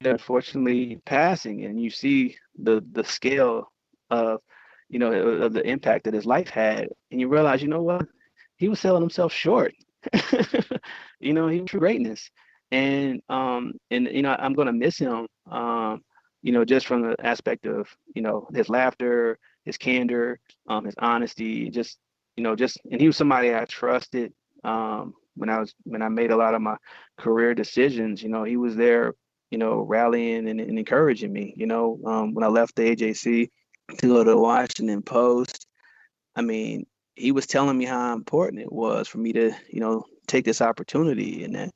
unfortunately passing, and you see the the scale of you know, of the impact that his life had. And you realize, you know what? He was selling himself short. you know, he was greatness. And um, and you know, I'm gonna miss him. Um, you know, just from the aspect of, you know, his laughter, his candor, um, his honesty, just, you know, just and he was somebody I trusted um when I was when I made a lot of my career decisions, you know, he was there, you know, rallying and, and encouraging me. You know, um, when I left the AJC, to go to the Washington Post. I mean, he was telling me how important it was for me to, you know, take this opportunity and that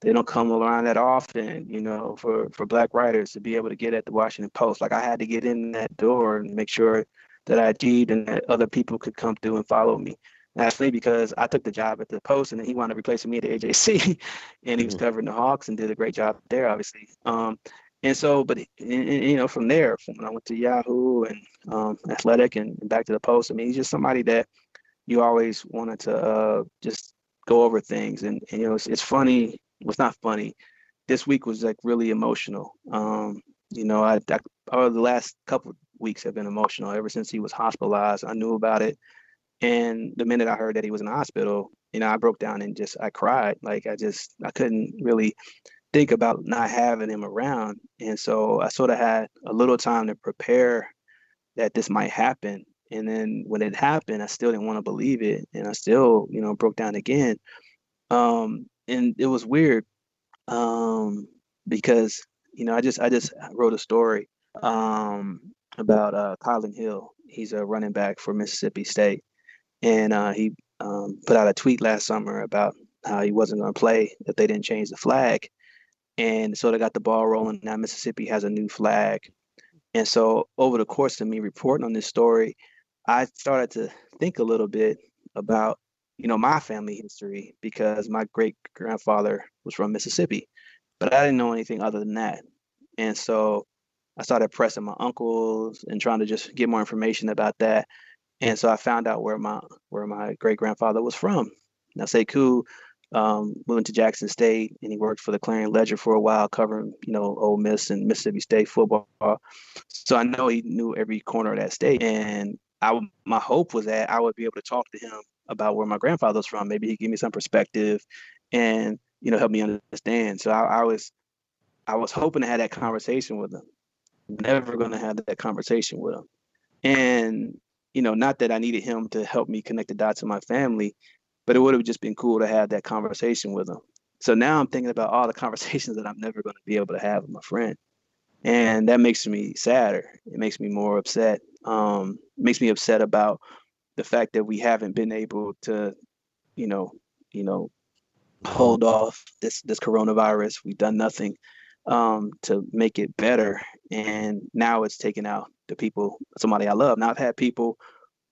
they don't come around that often, you know, for, for black writers to be able to get at the Washington Post. Like I had to get in that door and make sure that I achieved and that other people could come through and follow me. Actually, because I took the job at the Post and then he wanted to replace me at the AJC and he was mm-hmm. covering the Hawks and did a great job there, obviously. Um, and so, but and, and, you know, from there, from when I went to Yahoo and um, Athletic and, back to the Post, I mean, he's just somebody that you always wanted to uh, just go over things. And, and you know, it's, it's funny. Well, it's not funny. This week was like really emotional. Um, you know, I, I over the last couple weeks have been emotional. Ever since he was hospitalized, I knew about it. And the minute I heard that he was in the hospital, you know, I broke down and just I cried. Like I just I couldn't really think about not having him around. And so I sort of had a little time to prepare that this might happen. And then when it happened, I still didn't want to believe it, and I still, you know, broke down again. Um, and it was weird um, because you know I just I just wrote a story um, about uh, Kylin Hill. He's a running back for Mississippi State, and uh, he um, put out a tweet last summer about how he wasn't going to play if they didn't change the flag. And so they got the ball rolling. Now Mississippi has a new flag. And so over the course of me reporting on this story, I started to think a little bit about, you know, my family history because my great grandfather was from Mississippi, but I didn't know anything other than that. And so I started pressing my uncles and trying to just get more information about that. And so I found out where my where my great grandfather was from. Now Sekou um, moved to Jackson State and he worked for the Clarion Ledger for a while, covering you know Ole Miss and Mississippi State football. So I know he knew every corner of that state, and I my hope was that I would be able to talk to him about where my grandfather was from. Maybe he'd give me some perspective, and you know help me understand. So I, I was I was hoping to have that conversation with him. Never going to have that conversation with him, and you know not that I needed him to help me connect the dots in my family but it would have just been cool to have that conversation with him. So now I'm thinking about all the conversations that I'm never going to be able to have with my friend. And that makes me sadder. It makes me more upset. Um, makes me upset about the fact that we haven't been able to, you know, you know, hold off this this coronavirus. We've done nothing um, to make it better, and now it's taking out the people, somebody I love. Now I've had people,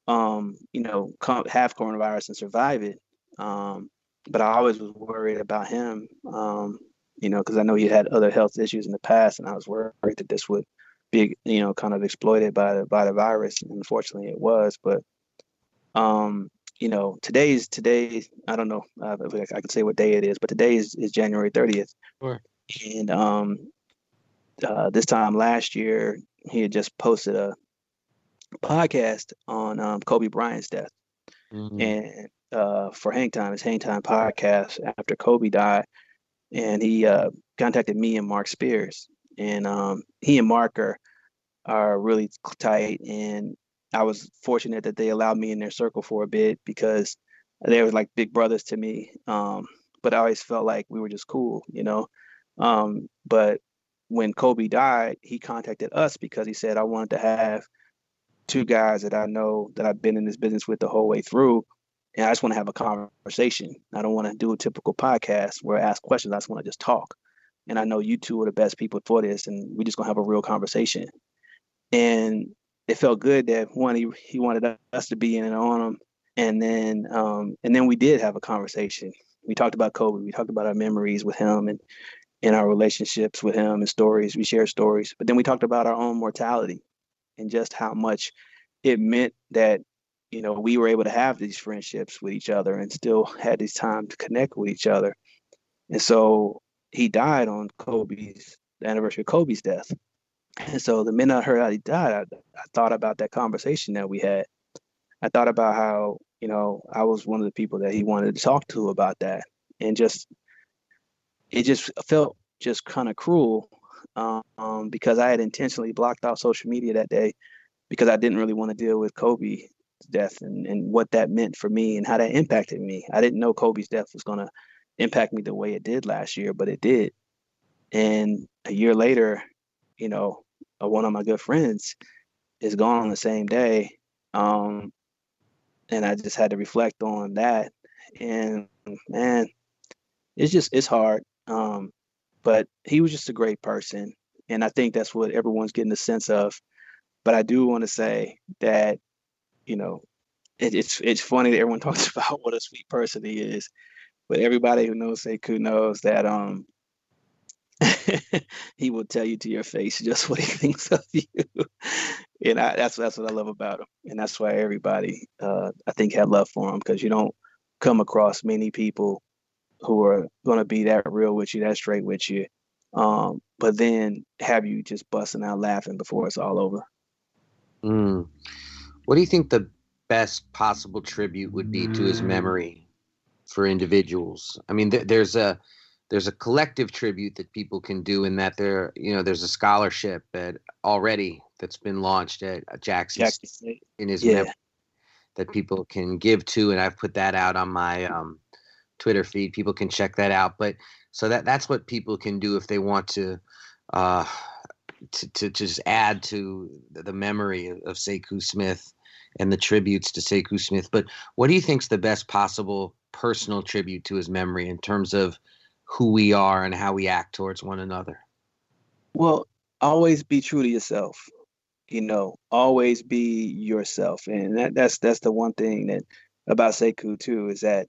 um, you know, come, have coronavirus and survive it, um, but I always was worried about him, um, you know, because I know he had other health issues in the past, and I was worried that this would be, you know, kind of exploited by the by the virus. And unfortunately, it was. But, um, you know, today's today. I don't know uh, I can say what day it is, but today is, is January thirtieth. Sure. And um, uh, this time last year, he had just posted a podcast on um, Kobe Bryant's death. Mm-hmm. And uh, for Hang Time, his Hang Time podcast after Kobe died, and he uh, contacted me and Marc Spears, and um, he and Marc are are really tight, and I was fortunate that they allowed me in their circle for a bit because they were like big brothers to me. Um, but I always felt like we were just cool, you know. Um, but when Kobe died, he contacted us because he said I wanted to have two guys that I know that I've been in this business with the whole way through and I just want to have a conversation. I don't want to do a typical podcast where I ask questions. I just want to just talk. And I know you two are the best people for this, and we're just gonna have a real conversation. And it felt good that one he he wanted us to be in and on him, and then um, and then we did have a conversation. We talked about Kobe. We talked about our memories with him and and our relationships with him and stories. We shared stories, but then we talked about our own mortality and just how much it meant that you know, we were able to have these friendships with each other and still had this time to connect with each other. And so he died on Kobe's the anniversary of Kobe's death. And so the minute I heard how he died, I, I thought about that conversation that we had. I thought about how, you know, I was one of the people that he wanted to talk to about that. And just, it just felt just kind of cruel um, because I had intentionally blocked out social media that day because I didn't really want to deal with Kobe's death and, and what that meant for me and how that impacted me. I didn't know Kobe's death was going to impact me the way it did last year, but it did. And a year later, you know, uh, one of my good friends is gone on the same day. Um, and I just had to reflect on that. And man, it's just, it's hard. Um, but he was just a great person. And I think that's what everyone's getting a sense of. But I do want to say that you know, it, it's it's funny that everyone talks about what a sweet person he is, but everybody who knows Sekou knows that um he will tell you to your face just what he thinks of you, and I, that's that's what I love about him, and that's why everybody uh, I think had love for him because you don't come across many people who are going to be that real with you, that straight with you, um, but then have you just busting out laughing before it's all over. Mm. What do you think the best possible tribute would be to his mm. memory for individuals? I mean, th- there's a there's a collective tribute that people can do in that there you know there's a scholarship that already that's been launched at Jackson, Jackson State in his Yeah. memory that people can give to, and I've put that out on my um, Twitter feed. People can check that out. But so that that's what people can do if they want to. Uh, to, to just add to the memory of, of Sekou Smith and the tributes to Sekou Smith. But what do you think's the best possible personal tribute to his memory in terms of who we are and how we act towards one another? Well, always be true to yourself. You know, always be yourself, and that, that's that's the one thing that about Sekou too is that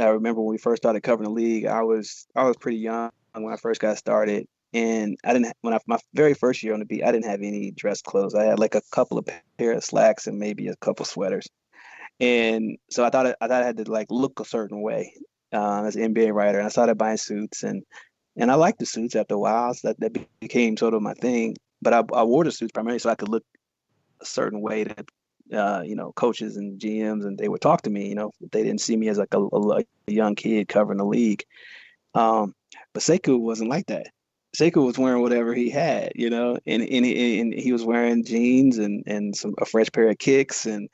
I remember when we first started covering the league. I was I was pretty young when I first got started, and I didn't when I my very first year on the beat, I didn't have any dress clothes. I had like a couple of pair of slacks and maybe a couple sweaters, and so I thought I thought I had to like look a certain way um, as an NBA writer. And I started buying suits and and I liked the suits after a while. So that, that became sort of my thing. But I, I wore the suits primarily so I could look a certain way that uh, you know coaches and GMs and they would talk to me. You know, they didn't see me as like a, a, a young kid covering the league. Um, but Sekou wasn't like that. Sekou was wearing whatever he had, you know, and and he, and he was wearing jeans and and some a fresh pair of kicks and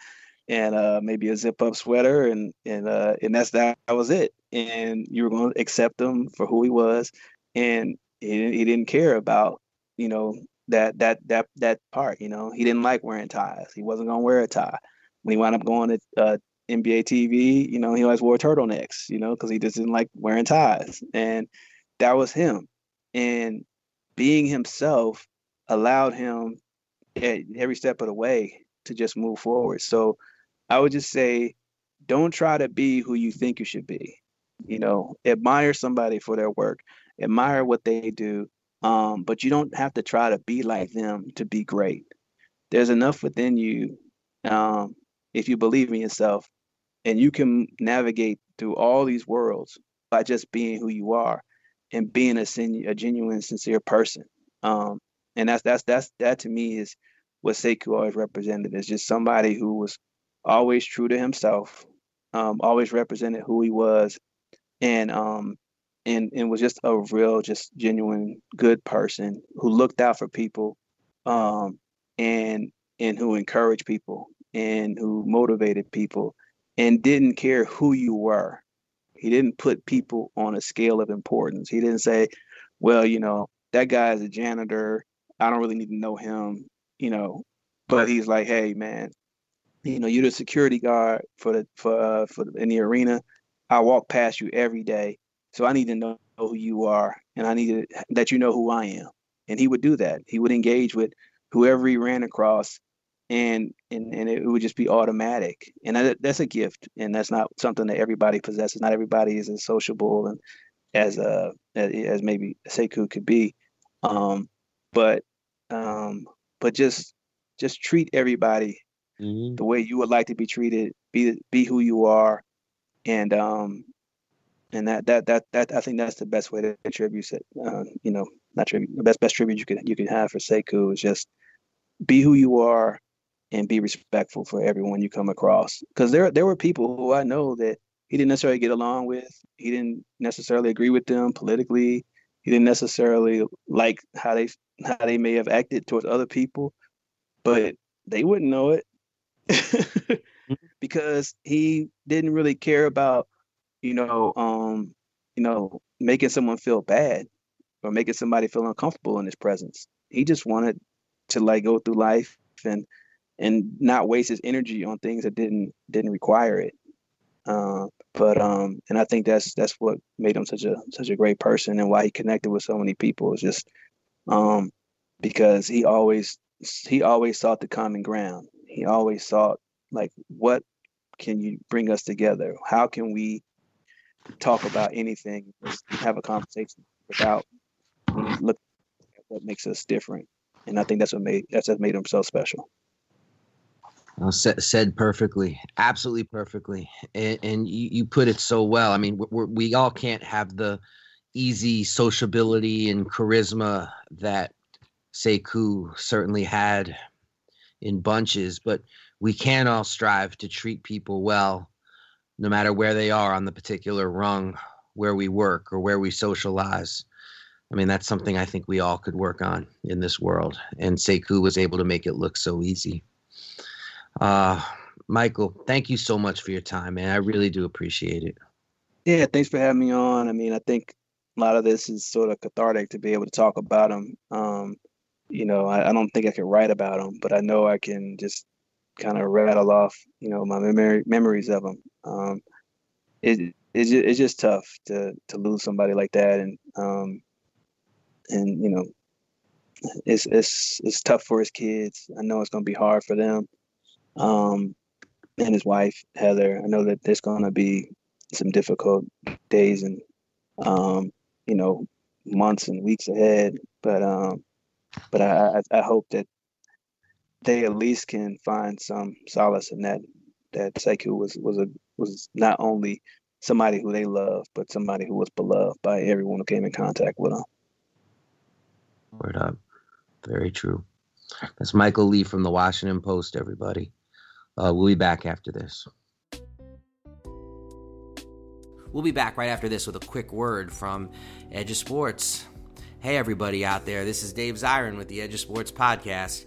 and uh, maybe a zip up sweater and and uh, and that's that, that was it. And you were going to accept him for who he was, and he, he didn't care about you know that that that that part. You know, he didn't like wearing ties. He wasn't to wear a tie. When he wound up going to uh, NBA TV, you know, he always wore turtlenecks. You know, because he just didn't like wearing ties, and that was him. And being himself allowed him at every step of the way to just move forward. So I would just say, don't try to be who you think you should be. You know, admire somebody for their work, admire what they do, um, but you don't have to try to be like them to be great. There's enough within you um, if you believe in yourself, and you can navigate through all these worlds by just being who you are and being a, sin- a genuine, sincere person. Um, and that's that's that's that to me is what Sekou always represented is just somebody who was always true to himself, um, always represented who he was, and um, and and was just a real, just genuine, good person who looked out for people, um, and and who encouraged people and who motivated people, and didn't care who you were. He didn't put people on a scale of importance. He didn't say, "Well, you know, that guy is a janitor. I don't really need to know him." You know, but he's like, "Hey, man, you know, you're the security guard for the for uh, for in the arena. I walk past you every day, so I need to know who you are, and I need to, that you know who I am." And he would do that. He would engage with whoever he ran across, and and and it would just be automatic. And that, that's a gift, and that's not something that everybody possesses. Not everybody is as sociable and as uh as, maybe Sekou could be, um, but um, but just just treat everybody Mm-hmm. the way you would like to be treated. Be be who you are, and um, and that that that that I think that's the best way to tribute it. Uh, you know, not tribute. The best best tribute you can you can have for Sekou is just be who you are and be respectful for everyone you come across. Because there there were people who I know that he didn't necessarily get along with. He didn't necessarily agree with them politically. He didn't necessarily like how they how they may have acted towards other people, but they wouldn't know it because he didn't really care about you know um you know making someone feel bad or making somebody feel uncomfortable in his presence. He just wanted to like go through life and and not waste his energy on things that didn't didn't require it. Uh, but um and i think that's that's what made him such a such a great person and why he connected with so many people is just um because he always he always sought the common ground. He always sought like what can you bring us together? How can we talk about anything have a conversation without look at what makes us different. And i think that's what made that's what made him so special. Uh, well, said, said perfectly, absolutely perfectly, and, and you, you put it so well. I mean, we're, we all can't have the easy sociability and charisma that Sekou certainly had in bunches, but we can all strive to treat people well, no matter where they are on the particular rung where we work or where we socialize. I mean, that's something I think we all could work on in this world. And Sekou was able to make it look so easy. Uh, Michael, thank you so much for your time, man. I really do appreciate it. Yeah, thanks for having me on. I mean, I think a lot of this is sort of cathartic to be able to talk about them. Um, you know, I, I, don't think I can write about them, but I know I can just kind of rattle off, you know, my memory memories of them. Um, it, it's just, it's just tough to to lose somebody like that, and um, and you know, it's it's it's tough for his kids. I know it's gonna be hard for them, um, and his wife Heather. I know that there's gonna be some difficult days and um, you know months and weeks ahead. But um, but I, I hope that they at least can find some solace in that that Sekou was was a was not only somebody who they love, but somebody who was beloved by everyone who came in contact with him. Word up. Very true. That's Michael Lee from the Washington Post, everybody. Uh, we'll be back after this. We'll be back right after this with a quick word from Edge of Sports. Hey, everybody out there, this is Dave Zirin with the Edge of Sports Podcast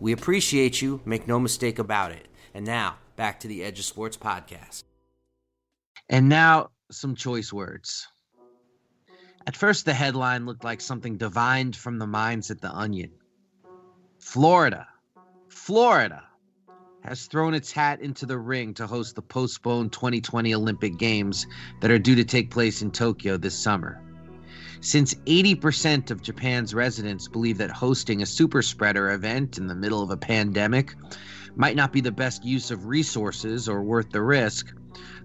We appreciate you, make no mistake about it. And now, back to the Edge of Sports podcast. And now, some choice words. At first, the headline looked like something divined from the minds at the Onion. Florida, Florida has thrown its hat into the ring to host the postponed 2020 Olympic Games that are due to take place in Tokyo this summer. Since 80% of Japan's residents believe that hosting a super spreader event in the middle of a pandemic might not be the best use of resources or worth the risk,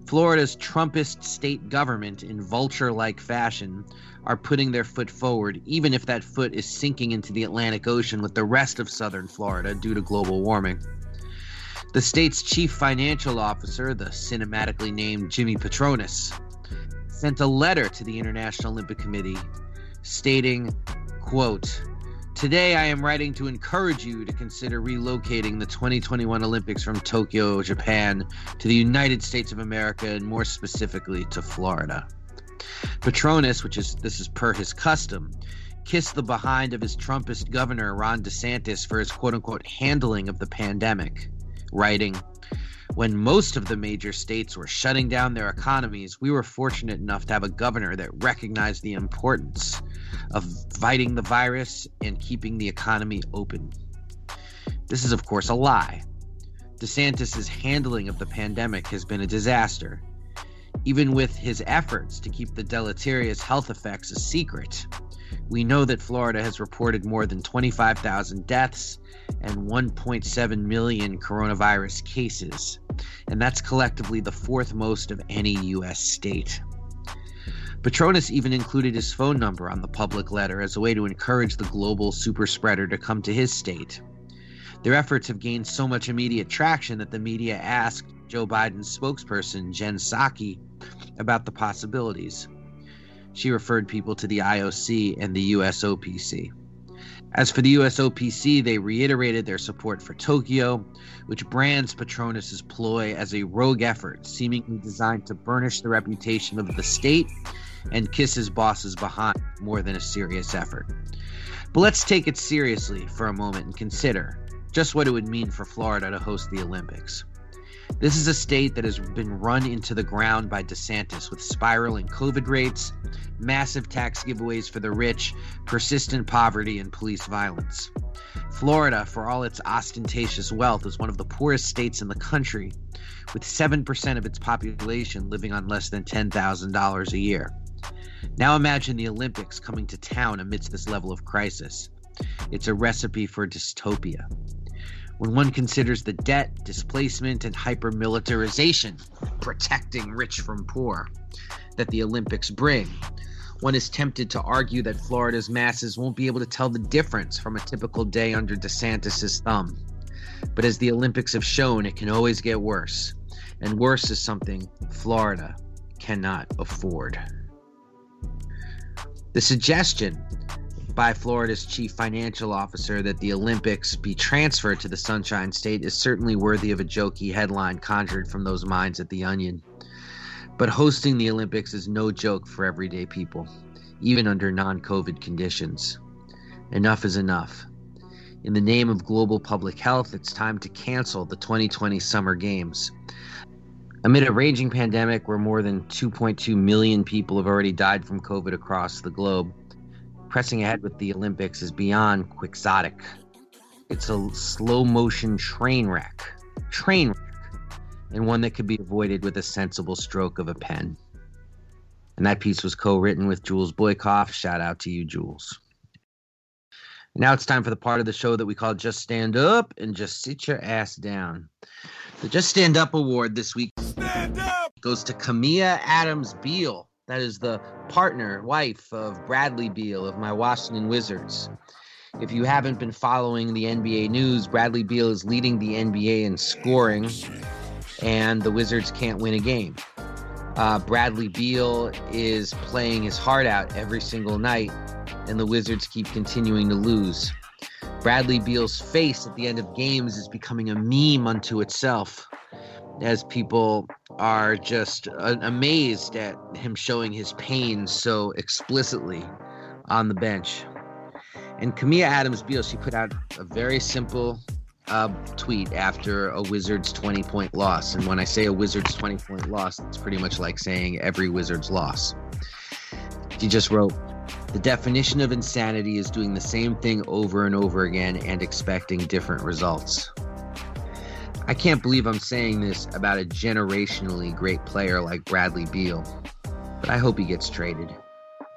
Florida's Trumpist state government, in vulture like fashion, are putting their foot forward, even if that foot is sinking into the Atlantic Ocean with the rest of southern Florida due to global warming. The state's chief financial officer, the cinematically named Jimmy Patronis, sent a letter to the International Olympic Committee stating, quote, Today I am writing to encourage you to consider relocating the 2021 Olympics from Tokyo, Japan to the United States of America and more specifically to Florida. Patronis, which is this is per his custom, kissed the behind of his Trumpist governor Ron DeSantis for his quote unquote handling of the pandemic, writing, when most of the major states were shutting down their economies, we were fortunate enough to have a governor that recognized the importance of fighting the virus and keeping the economy open. This is, of course, a lie. DeSantis' handling of the pandemic has been a disaster. Even with his efforts to keep the deleterious health effects a secret, we know that Florida has reported more than 25,000 deaths and 1.7 million coronavirus cases, and that's collectively the fourth most of any U.S. state. Patronis even included his phone number on the public letter as a way to encourage the global super spreader to come to his state. Their efforts have gained so much immediate traction that the media asked Joe Biden's spokesperson, Jen Psaki, about the possibilities. She referred people to the IOC and the USOPC. As for the USOPC, they reiterated their support for Tokyo, which brands Patronis's ploy as a rogue effort, seemingly designed to burnish the reputation of the state and kiss his bosses behind more than a serious effort. But let's take it seriously for a moment and consider just what it would mean for Florida to host the Olympics. This is a state that has been run into the ground by DeSantis with spiraling COVID rates, massive tax giveaways for the rich, persistent poverty, and police violence. Florida, for all its ostentatious wealth, is one of the poorest states in the country, with 7% of its population living on less than $10,000 a year. Now imagine the Olympics coming to town amidst this level of crisis. It's a recipe for dystopia when one considers the debt, displacement, and hypermilitarization protecting rich from poor that the Olympics bring, One is tempted to argue that Florida's masses won't be able to tell the difference from a typical day under DeSantis' thumb. But as the Olympics have shown, it can always get worse. And worse is something Florida cannot afford. The suggestion by Florida's chief financial officer that the Olympics be transferred to the Sunshine State is certainly worthy of a jokey headline conjured from those minds at the Onion. But hosting the Olympics is no joke for everyday people, even under non COVID conditions. Enough is enough. In the name of global public health, it's time to cancel the 2020 Summer Games. Amid a raging pandemic where more than 2.2 million people have already died from COVID across the globe, pressing ahead with the Olympics is beyond quixotic. It's a slow motion train wreck. Train wreck. And one that could be avoided with a sensible stroke of a pen. And that piece was co written with Jules Boykoff. Shout out to you, Jules. Now it's time for the part of the show that we call Just Stand Up and Just Sit Your Ass Down. The Just Stand Up Award this week goes to Kamiah Adams Beal that is the partner, wife of Bradley Beal of my Washington Wizards. If you haven't been following the NBA news, Bradley Beal is leading the NBA in scoring, and the Wizards can't win a game. Uh, Bradley Beal is playing his heart out every single night, and the Wizards keep continuing to lose. Bradley Beal's face at the end of games is becoming a meme unto itself as people are just uh, amazed at him showing his pain so explicitly on the bench. And Kamiah Adams Beal, she put out a very simple uh, tweet after a Wizards 20 point loss. And when I say a Wizards 20 point loss, it's pretty much like saying every Wizards loss. She just wrote, The definition of insanity is doing the same thing over and over again and expecting different results. I can't believe I'm saying this about a generationally great player like Bradley Beal, but I hope he gets traded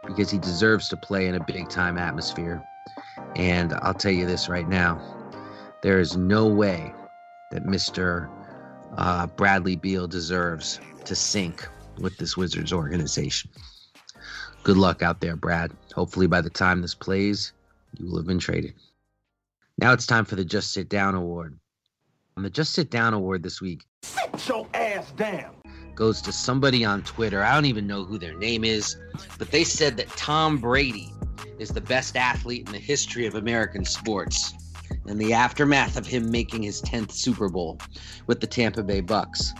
because he deserves to play in a big time atmosphere. And I'll tell you this right now there is no way that Mr. Uh, Bradley Beal deserves to sink with this Wizards organization. Good luck out there, Brad. Hopefully, by the time this plays, you will have been traded. Now it's time for the Just Sit Down Award. And the Just Sit Down award this week Sit your ass down. goes to somebody on Twitter. I don't even know who their name is, but they said that Tom Brady is the best athlete in the history of American sports. In the aftermath of him making his 10th Super Bowl with the Tampa Bay Bucks.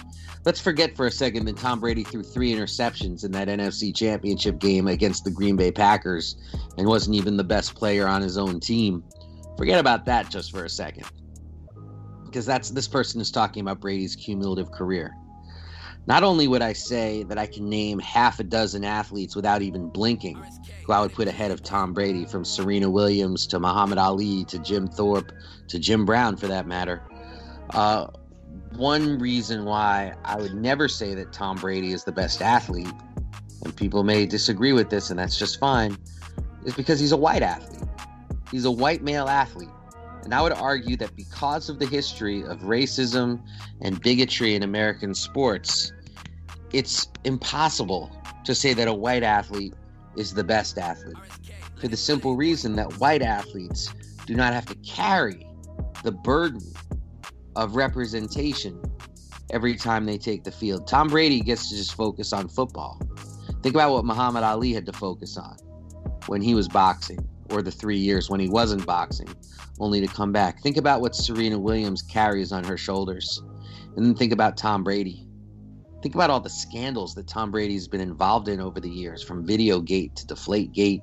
Let's forget for a second that Tom Brady threw three interceptions in that NFC Championship game against the Green Bay Packers and wasn't even the best player on his own team. Forget about that just for a second because that's this person is talking about Brady's cumulative career. Not only would I say that I can name half a dozen athletes without even blinking, who I would put ahead of Tom Brady, from Serena Williams to Muhammad Ali to Jim Thorpe to Jim Brown, for that matter. Uh, one reason why I would never say that Tom Brady is the best athlete, and people may disagree with this, and that's just fine, is because he's a white athlete. He's a white male athlete. And I would argue that because of the history of racism and bigotry in American sports, it's impossible to say that a white athlete is the best athlete. For the simple reason that white athletes do not have to carry the burden of representation every time they take the field. Tom Brady gets to just focus on football. Think about what Muhammad Ali had to focus on when he was boxing, or the three years when he wasn't boxing, only to come back. Think about what Serena Williams carries on her shoulders. And then think about Tom Brady. Think about all the scandals that Tom Brady's been involved in over the years, from Videogate to Deflategate.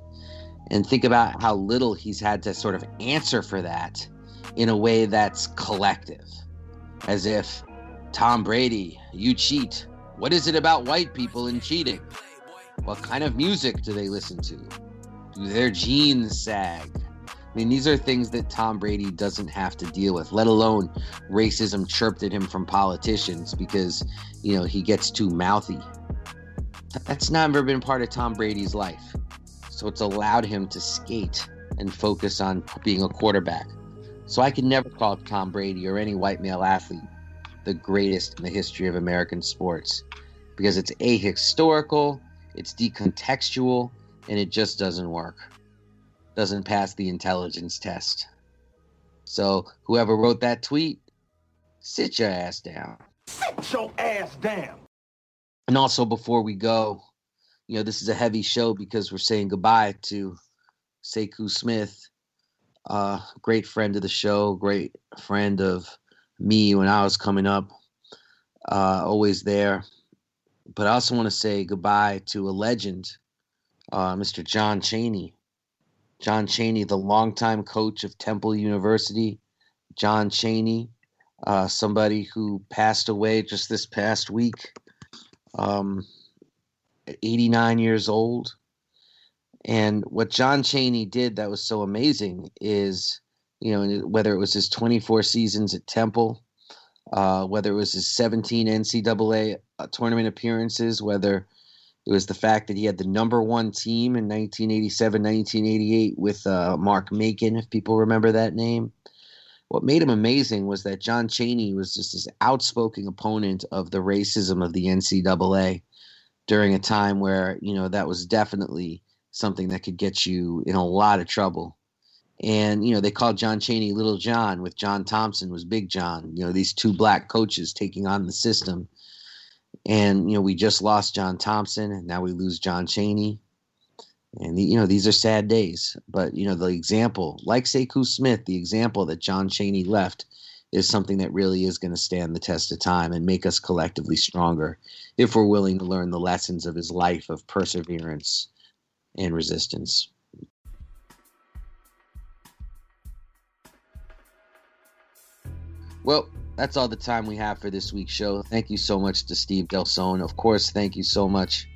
And think about how little he's had to sort of answer for that in a way that's collective. As if, Tom Brady, you cheat. What is it about white people and cheating? What kind of music do they listen to? Their jeans sag? I mean, these are things that Tom Brady doesn't have to deal with, let alone racism chirped at him from politicians because, you know, he gets too mouthy. That's never been part of Tom Brady's life. So it's allowed him to skate and focus on being a quarterback. So I can never call Tom Brady or any white male athlete the greatest in the history of American sports because it's ahistorical, it's decontextual, and it just doesn't work. Doesn't pass the intelligence test. So whoever wrote that tweet, sit your ass down. Sit your ass down. And also before we go, you know, this is a heavy show because we're saying goodbye to Sekou Smith, uh, great friend of the show, great friend of me when I was coming up, uh, always there. But I also want to say goodbye to a legend, uh, Mr. John Chaney. John Chaney, the longtime coach of Temple University. John Chaney, uh, somebody who passed away just this past week, um, 89 years old. And what John Chaney did that was so amazing is, you know, whether it was his 24 seasons at Temple, uh, whether it was his 17 NCAA tournament appearances, whether it was the fact that he had the number one team in 1987, 1988 with uh, Mark Macon, if people remember that name. What made him amazing was that John Chaney was just this outspoken opponent of the racism of the NCAA during a time where, you know, that was definitely something that could get you in a lot of trouble. And, you know, they called John Chaney Little John, with John Thompson was Big John, you know, these two black coaches taking on the system. And, you know, we just lost John Thompson, and now we lose John Chaney. And, the, you know, these are sad days. But, you know, the example, like Sekou Smith, the example that John Chaney left is something that really is going to stand the test of time and make us collectively stronger if we're willing to learn the lessons of his life of perseverance and resistance. Well, that's all the time we have for this week's show. Thank you so much to Steve Delsohn. Of course, thank you so much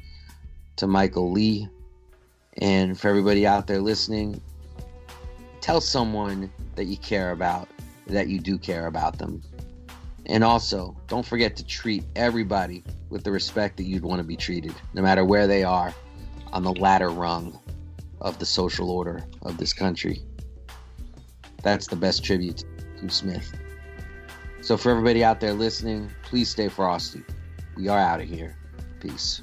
to Michael Lee. And for everybody out there listening, tell someone that you care about that you do care about them. And also, don't forget to treat everybody with the respect that you'd want to be treated, no matter where they are on the ladder rung of the social order of this country. That's the best tribute to Smith. So, for everybody out there listening, please stay frosty. We are out of here. Peace.